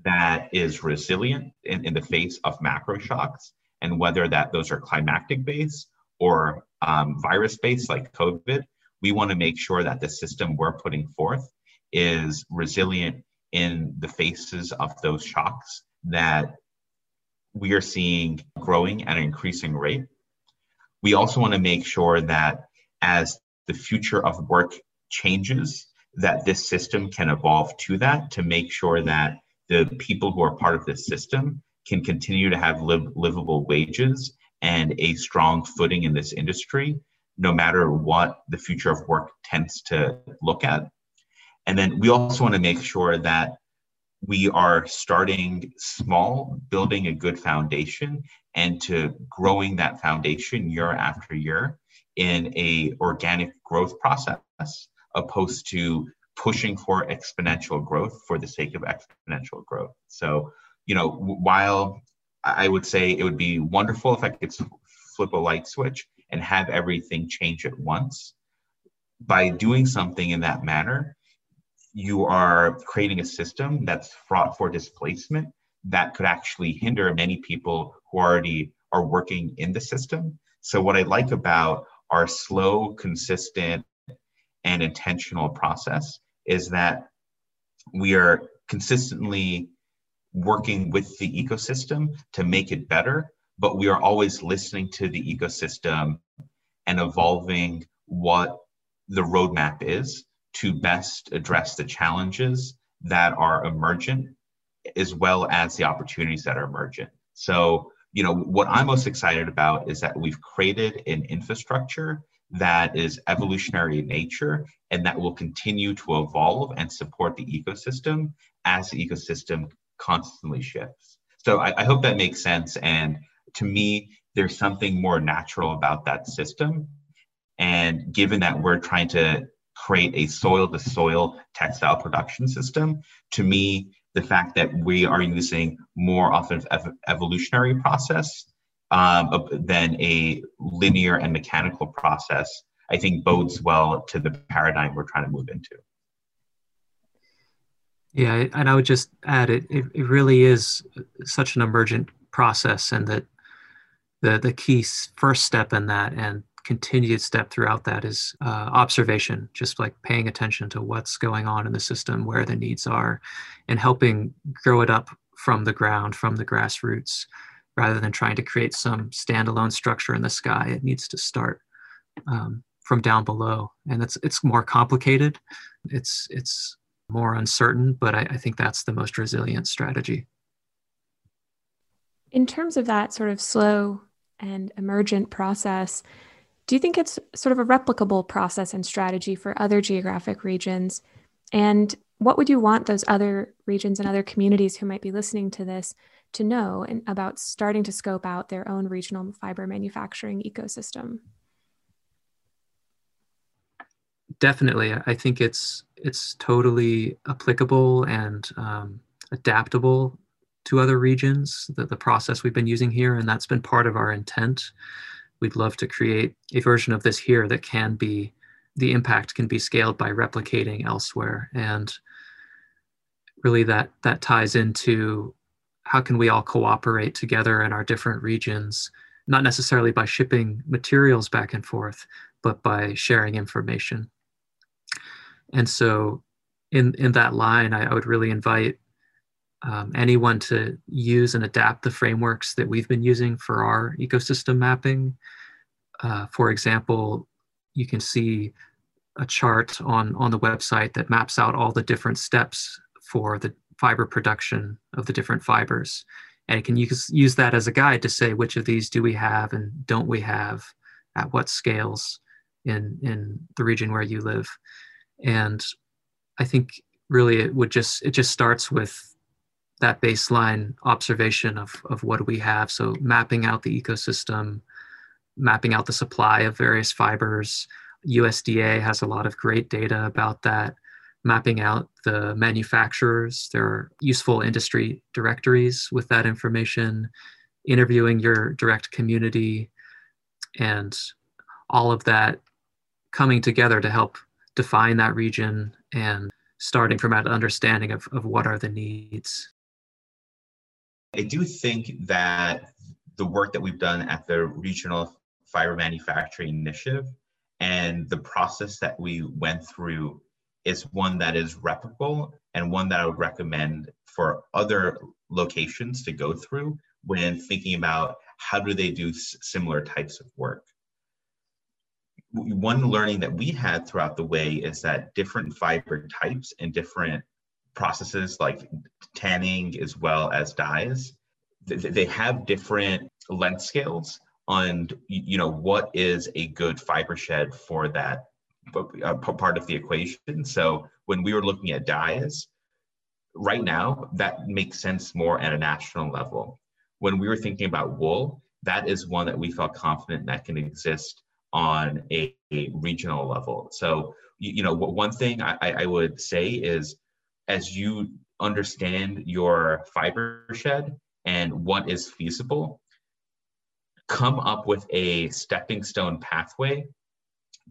that is resilient in, in the face of macro shocks and whether that those are climactic based or um, virus based like COVID, we want to make sure that the system we're putting forth is resilient in the faces of those shocks that we are seeing growing at an increasing rate. We also want to make sure that as the future of work changes, that this system can evolve to that to make sure that the people who are part of this system can continue to have livable wages and a strong footing in this industry, no matter what the future of work tends to look at. And then we also want to make sure that we are starting small, building a good foundation, and to growing that foundation year after year in a organic growth process, opposed to pushing for exponential growth for the sake of exponential growth. So, you know, while I would say it would be wonderful if I could flip a light switch and have everything change at once, by doing something in that manner, you are creating a system that's fraught for displacement that could actually hinder many people who already are working in the system. So, what I like about our slow, consistent, and intentional process is that we are consistently working with the ecosystem to make it better, but we are always listening to the ecosystem and evolving what the roadmap is to best address the challenges that are emergent as well as the opportunities that are emergent. So, you know, what I'm most excited about is that we've created an infrastructure that is evolutionary in nature and that will continue to evolve and support the ecosystem as the ecosystem constantly shifts. So I, I hope that makes sense. And to me, there's something more natural about that system. And given that we're trying to create a soil to soil textile production system. To me, the fact that we are using more of an ev- evolutionary process um, than a linear and mechanical process, I think bodes well to the paradigm we're trying to move into. Yeah, and I would just add it, it, it really is such an emergent process, and that the, the key first step in that and continued step throughout that is uh, observation, just like paying attention to what's going on in the system, where the needs are, and helping grow it up from the ground, from the grassroots, rather than trying to create some standalone structure in the sky. It needs to start um, from down below, and it's it's more complicated. It's it's more uncertain, but I, I think that's the most resilient strategy. In terms of that sort of slow and emergent process, do you think it's sort of a replicable process and strategy for other geographic regions? And what would you want those other regions and other communities who might be listening to this to know and about starting to scope out their own regional fiber manufacturing ecosystem? Definitely, I think it's it's totally applicable and um, adaptable to other regions. The, the process we've been using here, and that's been part of our intent. We'd love to create a version of this here that can be the impact can be scaled by replicating elsewhere and really that that ties into how can we all cooperate together in our different regions not necessarily by shipping materials back and forth but by sharing information. And so in in that line i, I would really invite um, anyone to use and adapt the frameworks that we've been using for our ecosystem mapping. Uh, for example you can see a chart on on the website that maps out all the different steps for the fiber production of the different fibers. And you can use, use that as a guide to say which of these do we have and don't we have at what scales in in the region where you live. And i think really it would just it just starts with that baseline observation of of what do we have. So mapping out the ecosystem mapping out the supply of various fibers. USDA has a lot of great data about that, mapping out the manufacturers. There are useful industry directories with that information, interviewing your direct community, and all of that coming together to help define that region and starting from that understanding of, of what are the needs. I do think that the work that we've done at the Regional Fiber Manufacturing Initiative and the process that we went through is one that is replicable and one that I would recommend for other locations to go through when thinking about how do they do similar types of work. One learning that we had throughout the way is that different fiber types and different processes like tanning as well as dyes, they have different length scales on you know what is a good fiber shed for that Uh, part of the equation. So when we were looking at dyes, right now that makes sense more at a national level. When we were thinking about wool, that is one that we felt confident that can exist on a, a regional level. So you, you, know one thing I, I would say is as you understand your fiber shed and what is feasible, come up with a stepping stone pathway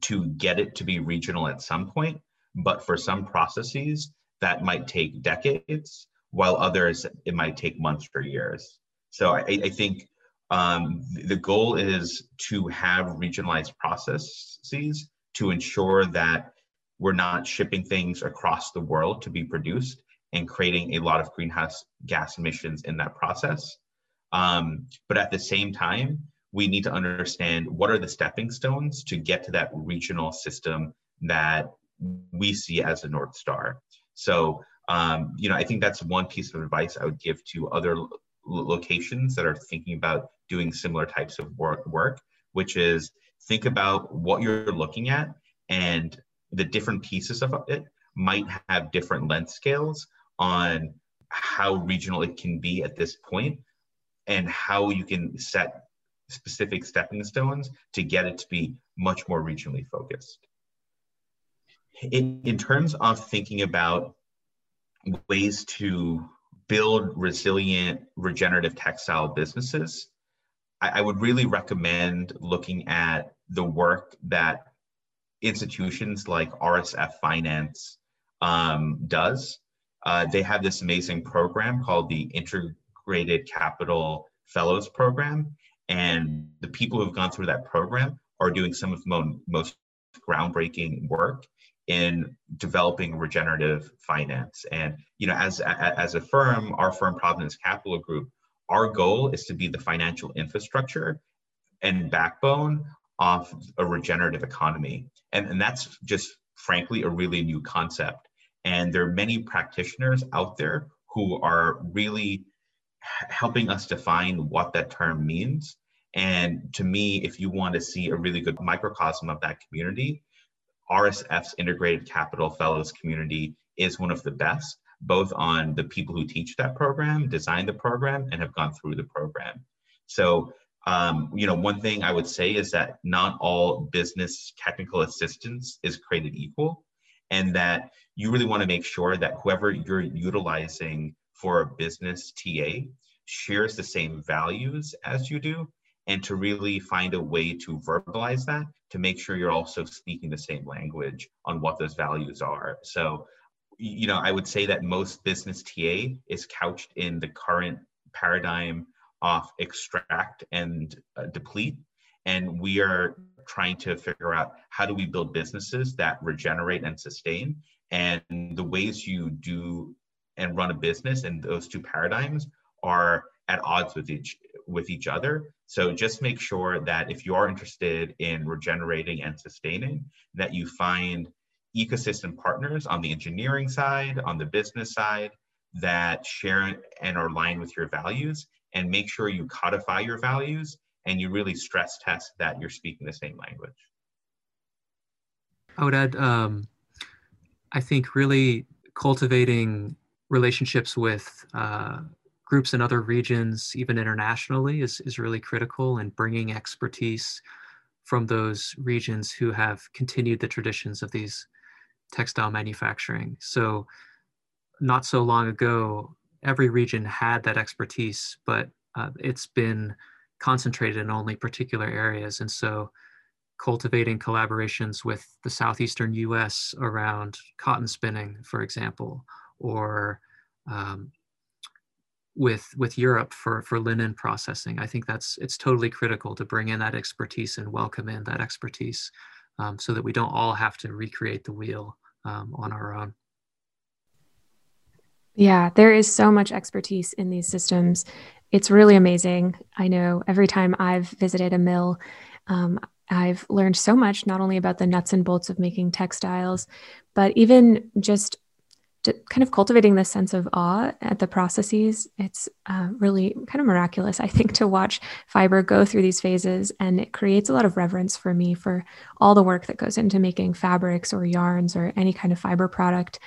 to get it to be regional at some point. But for some processes, that might take decades, while others, it might take months or years. So I, I think um, the goal is to have regionalized processes to ensure that we're not shipping things across the world to be produced and creating a lot of greenhouse gas emissions in that process. Um, but at the same time, we need to understand what are the stepping stones to get to that regional system that we see as a North Star. So, um, you know, I think that's one piece of advice I would give to other lo- locations that are thinking about doing similar types of work, work, which is think about what you're looking at and the different pieces of it might have different length scales on how regional it can be at this point and how you can set specific stepping stones to get it to be much more regionally focused. In, in terms of thinking about ways to build resilient regenerative textile businesses, I, I would really recommend looking at the work that institutions like RSF Finance um, does. Uh, they have this amazing program called the Integrated Capital Fellows Program. And the people who have gone through that program are doing some of the most groundbreaking work in developing regenerative finance. And you know, as as a firm, our firm Providence Capital Group, our goal is to be the financial infrastructure and backbone of a regenerative economy. And, and that's just frankly a really new concept. And there are many practitioners out there who are really helping us define what that term means. And to me, if you want to see a really good microcosm of that community, RSF's Integrated Capital Fellows community is one of the best, both on the people who teach that program, design the program, and have gone through the program. So, um, you know, one thing I would say is that not all business technical assistance is created equal, and that you really want to make sure that whoever you're utilizing for a business TA shares the same values as you do and to really find a way to verbalize that to make sure you're also speaking the same language on what those values are. So, you know, I would say that most business TA is couched in the current paradigm of extract and uh, deplete. And we are trying to figure out how do we build businesses that regenerate and sustain. And the ways you do and run a business and those two paradigms are at odds with each with each other. So just make sure that if you are interested in regenerating and sustaining, that you find ecosystem partners on the engineering side, on the business side, that share and are aligned with your values, and make sure you codify your values and you really stress test that you're speaking the same language. I would add, um, I think really cultivating relationships with uh, groups in other regions, even internationally, is, is really critical and bringing expertise from those regions who have continued the traditions of these textile manufacturing. So not so long ago, every region had that expertise, but uh, it's been concentrated in only particular areas. And so cultivating collaborations with the southeastern US around cotton spinning, for example, or um, with with Europe for for linen processing. I think that's it's totally critical to bring in that expertise and welcome in that expertise, um, so that we don't all have to recreate the wheel um, on our own. Yeah, there is so much expertise in these systems. It's really amazing. I know every time I've visited a mill, um, I've learned so much, not only about the nuts and bolts of making textiles, but even just kind of cultivating this sense of awe at the processes. It's uh, really kind of miraculous, I think, to watch fiber go through these phases. And it creates a lot of reverence for me for all the work that goes into making fabrics or yarns or any kind of fiber product.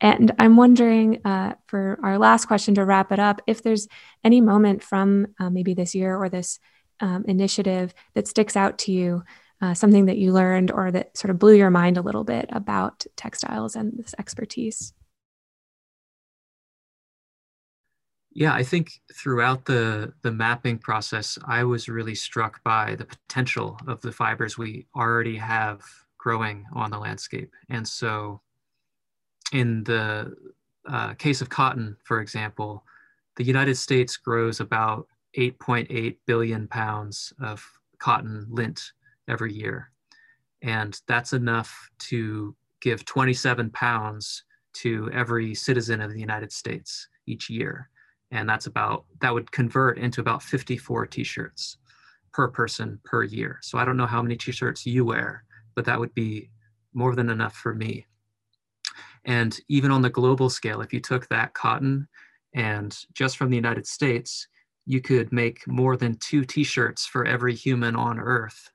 And I'm wondering uh, for our last question to wrap it up if there's any moment from uh, maybe this year or this um, initiative that sticks out to you. Uh, something that you learned or that sort of blew your mind a little bit about textiles and this expertise? Yeah, I think throughout the the mapping process, I was really struck by the potential of the fibers we already have growing on the landscape. And so, in the uh, case of cotton, for example, the United States grows about 8.8 billion pounds of cotton lint every year, and that's enough to give 27 pounds to every citizen of the United States each year and that's about that would convert into about 54 t-shirts per person per year. So i don't know how many t-shirts you wear but that would be more than enough for me. And even on the global scale if you took that cotton and just from the united states you could make more than two t-shirts for every human on earth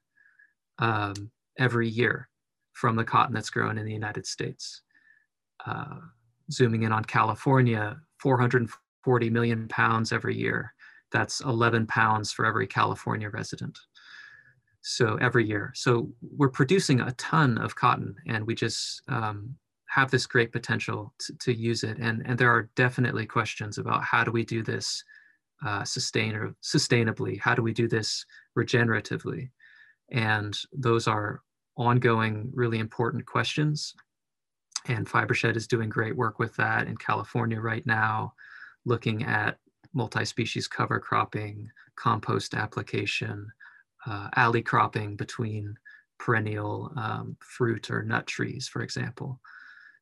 um, every year from the cotton that's grown in the united states. Uh, zooming in on california 400 40 million pounds every year. That's 11 pounds for every California resident. So every year. So we're producing a ton of cotton and we just um, have this great potential to, to, use it. And, and there are definitely questions about how do we do this uh, sustain, sustainably? How do we do this regeneratively? And those are ongoing, really important questions. And Fibershed is doing great work with that in California right now looking at multi-species cover cropping, compost application, uh, alley cropping between perennial um, fruit or nut trees, for example.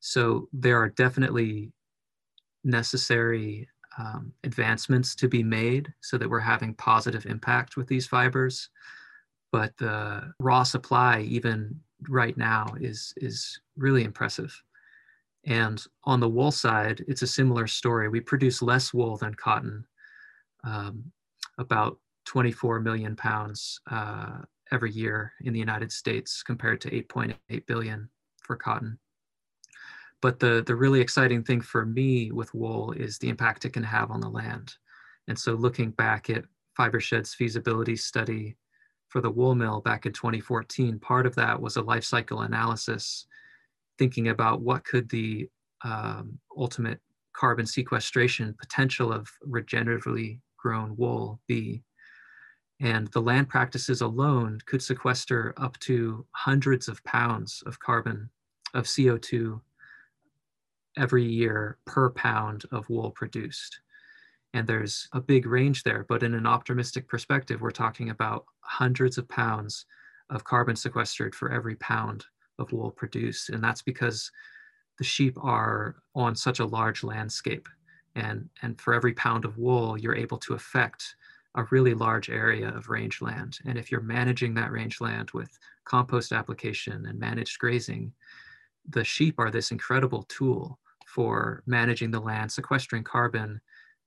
So there are definitely necessary um, advancements to be made so that we're having positive impact with these fibers. But the raw supply, even right now, is, is really impressive. And on the wool side, it's a similar story. We produce less wool than cotton, um, about 24 million pounds uh, every year in the United States compared to 8.8 billion for cotton. But the, the really exciting thing for me with wool is the impact it can have on the land. And so looking back at Fibershed's feasibility study for the wool mill back in 2014, part of that was a life cycle analysis thinking about what could the um, ultimate carbon sequestration potential of regeneratively grown wool be. And the land practices alone could sequester up to hundreds of pounds of carbon, of CO2 every year per pound of wool produced. And there's a big range there, but in an optimistic perspective, we're talking about hundreds of pounds of carbon sequestered for every pound of wool produced. And that's because the sheep are on such a large landscape. And, and for every pound of wool, you're able to affect a really large area of rangeland. And if you're managing that rangeland with compost application and managed grazing, the sheep are this incredible tool for managing the land, sequestering carbon,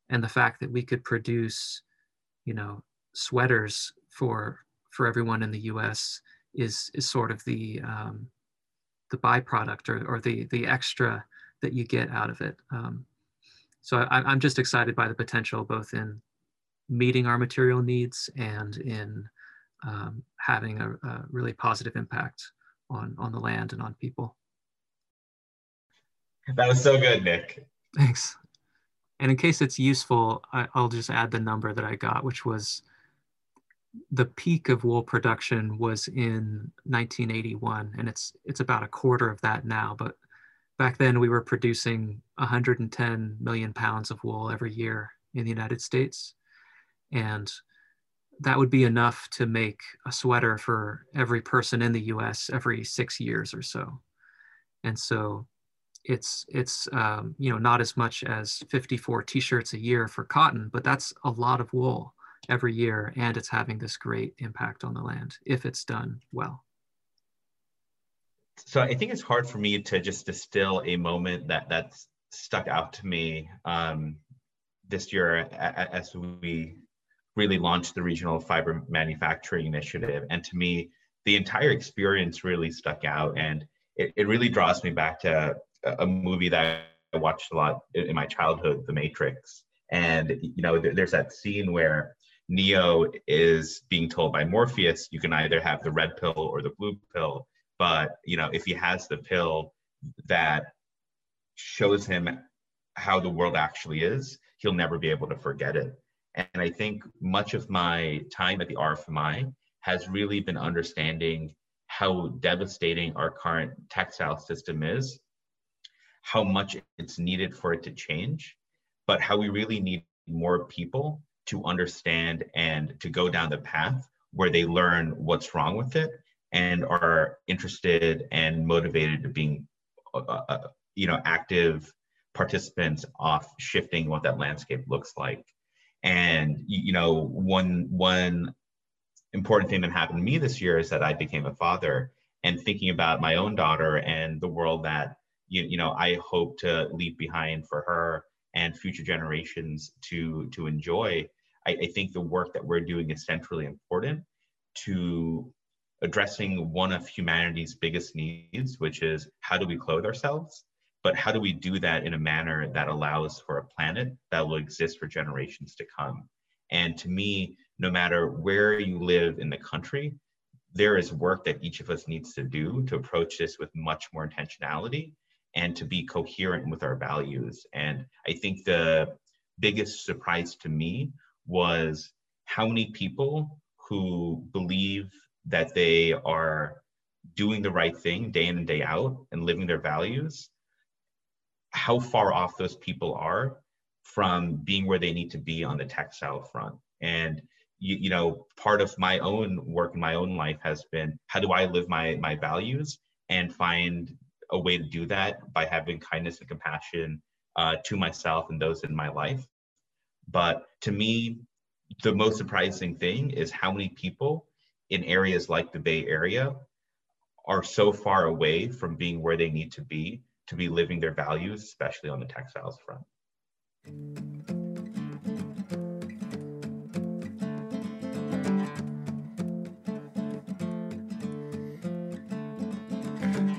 and the fact that we could produce, you know, sweaters for for everyone in the U.S. is is sort of the um, the byproduct or, or the, the extra that you get out of it. Um, so I, I'm just excited by the potential both in meeting our material needs and in um, having a, a, really positive impact on, on the land and on people. That was so good, Nick. Thanks. And in case it's useful, I, I'll just add the number that I got, which was the peak of wool production was in 1981 and it's it's about a quarter of that now but back then we were producing 110 million pounds of wool every year in the united states. And that would be enough to make a sweater for every person in the us every six years or so. And so it's it's um, you know not as much as 54 t-shirts a year for cotton but that's a lot of wool every year and it's having this great impact on the land if it's done well. So i think it's hard for me to just distill a moment that that's stuck out to me um, this year as we really launched the regional fiber manufacturing initiative. And to me the entire experience really stuck out and it, it really draws me back to a movie that i watched a lot in my childhood the matrix. And you know there's that scene where Neo is being told by Morpheus, you can either have the red pill or the blue pill. But you know, if he has the pill that shows him how the world actually is, he'll never be able to forget it. And I think much of my time at the RFMI has really been understanding how devastating our current textile system is, how much it's needed for it to change, but how we really need more people to understand and to go down the path where they learn what's wrong with it and are interested and motivated to being uh, uh, uh, you know active participants off shifting what that landscape looks like. And you know one one important thing that happened to me this year is that i became a father and thinking about my own daughter and the world that you, you know i hope to leave behind for her and future generations to to enjoy I, I think the work that we're doing is centrally important to addressing one of humanity's biggest needs, which is how do we clothe ourselves? But how do we do that in a manner that allows for a planet that will exist for generations to come? And to me, no matter where you live in the country, there is work that each of us needs to do to approach this with much more intentionality and to be coherent with our values. And I think the biggest surprise to me was how many people who believe that they are doing the right thing day in and day out and living their values, how far off those people are from being where they need to be on the textile front. And you, you know, part of my own work in my own life has been how do I live my my values and find a way to do that by having kindness and compassion uh, to myself and those in my life. But to me, the most surprising thing is how many people in areas like the Bay Area are so far away from being where they need to be to be living their values, especially on the textiles front.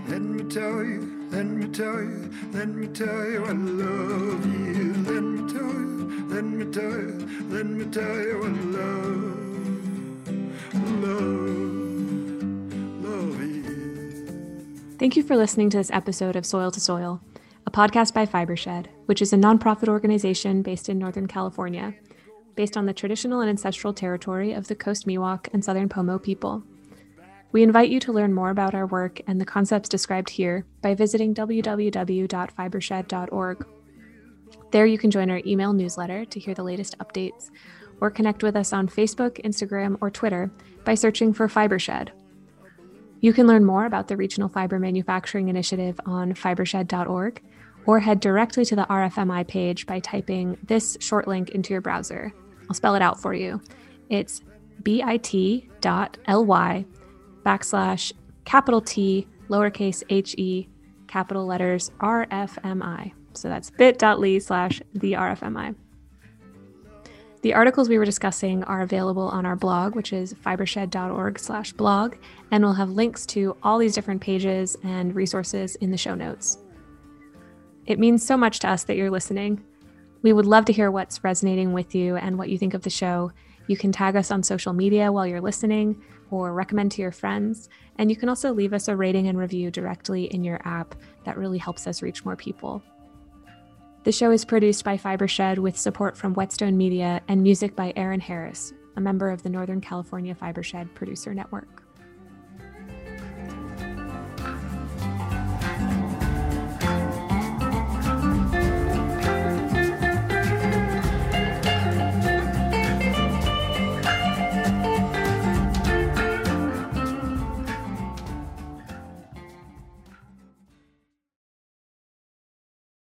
Let me tell you, let me tell you, let me tell you I love you. Let me tell you, let me tell you, let me tell you I love, love, love you. Thank you for listening to this episode of Soil to Soil, a podcast by Fibershed, which is a nonprofit organization based in Northern California, based on the traditional and ancestral territory of the Coast Miwok and Southern Pomo people. We invite you to learn more about our work and the concepts described here by visiting www.fibershed.org. There, you can join our email newsletter to hear the latest updates, or connect with us on Facebook, Instagram, or Twitter by searching for Fibershed. You can learn more about the Regional Fiber Manufacturing Initiative on fibershed.org, or head directly to the RFMI page by typing this short link into your browser. I'll spell it out for you. It's bit.ly backslash capital T, lowercase h e, capital letters RFMI. So that's bit.ly slash the RFMI. The articles we were discussing are available on our blog, which is fibershed.org slash blog, and we'll have links to all these different pages and resources in the show notes. It means so much to us that you're listening. We would love to hear what's resonating with you and what you think of the show. You can tag us on social media while you're listening or recommend to your friends. And you can also leave us a rating and review directly in your app. That really helps us reach more people. The show is produced by Fibershed with support from Whetstone Media and music by Aaron Harris, a member of the Northern California Fibershed Producer Network.